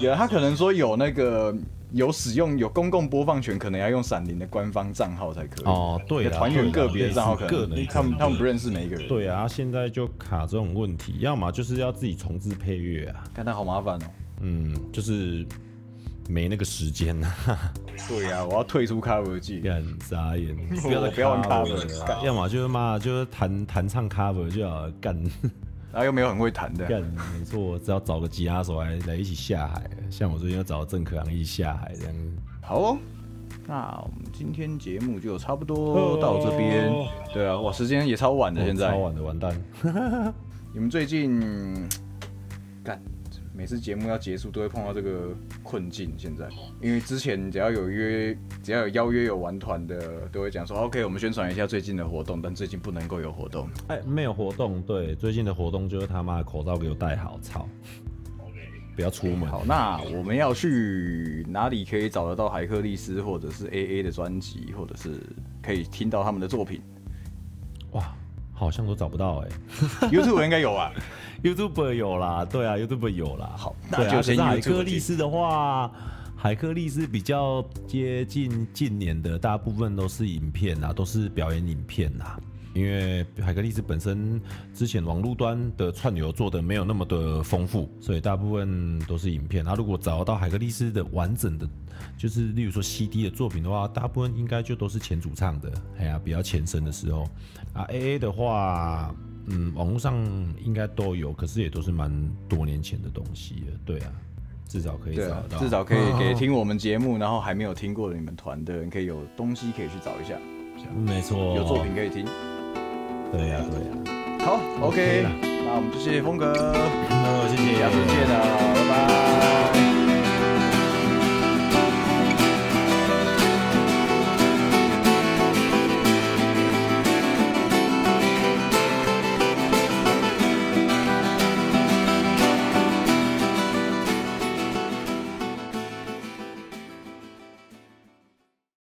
有他可能说有那个有使用有公共播放权，可能要用闪灵的官方账号才可以。哦对啦团员个别的账号可能他们他们不认识每一个人。，对啊，现在就卡这种问题，要么就是要自己重置配乐啊，看他好麻烦哦。嗯，就是没那个时间啊。对啊，我要退出 cover 剧。干傻眼，我不要再不要玩 cover cover 了要么就是妈就是弹弹唱 cover 就好了，干然后又没有很会弹的。干，没错，只要找个吉他手来来一起下海，像我最近要找郑可昂一起下海这样子。好哦，那我们今天节目就差不多到这边。对啊，哇，时间也超晚的，现在哦超。晚的，完蛋。你们最近干每次节目要结束都会碰到这个困境，现在因为之前只要有约，只要有邀约有玩团的，都会讲说 OK，我们宣传一下最近的活动，但最近不能够有活动。哎，没有活动，对，最近的活动就是他妈的口罩给我戴好，操！不要出门。好，那我们要去哪里可以找得到海克力斯或者是 AA 的专辑，或者是可以听到他们的作品哇，好像都找不到哎？YouTube 应该有啊。YouTube 有啦，对啊，YouTube 有啦。好那就先海克力斯的话，海科力斯比较接近近年的，大部分都是影片啊，都是表演影片啊。因为海格力斯本身之前网络端的串流做的没有那么的丰富，所以大部分都是影片。那如果找到海格力斯的完整的，就是例如说 CD 的作品的话，大部分应该就都是前主唱的，哎呀，比较前身的时候。啊，AA 的话，嗯，网络上应该都有，可是也都是蛮多年前的东西了。对啊，至少可以找，到，至少可以给听我们节目，然后还没有听过的你们团的人，可以有东西可以去找一下，没错，有作品可以听。对呀、对呀、好啦。那我们就谢谢峰哥，那谢谢，下次见了，拜拜。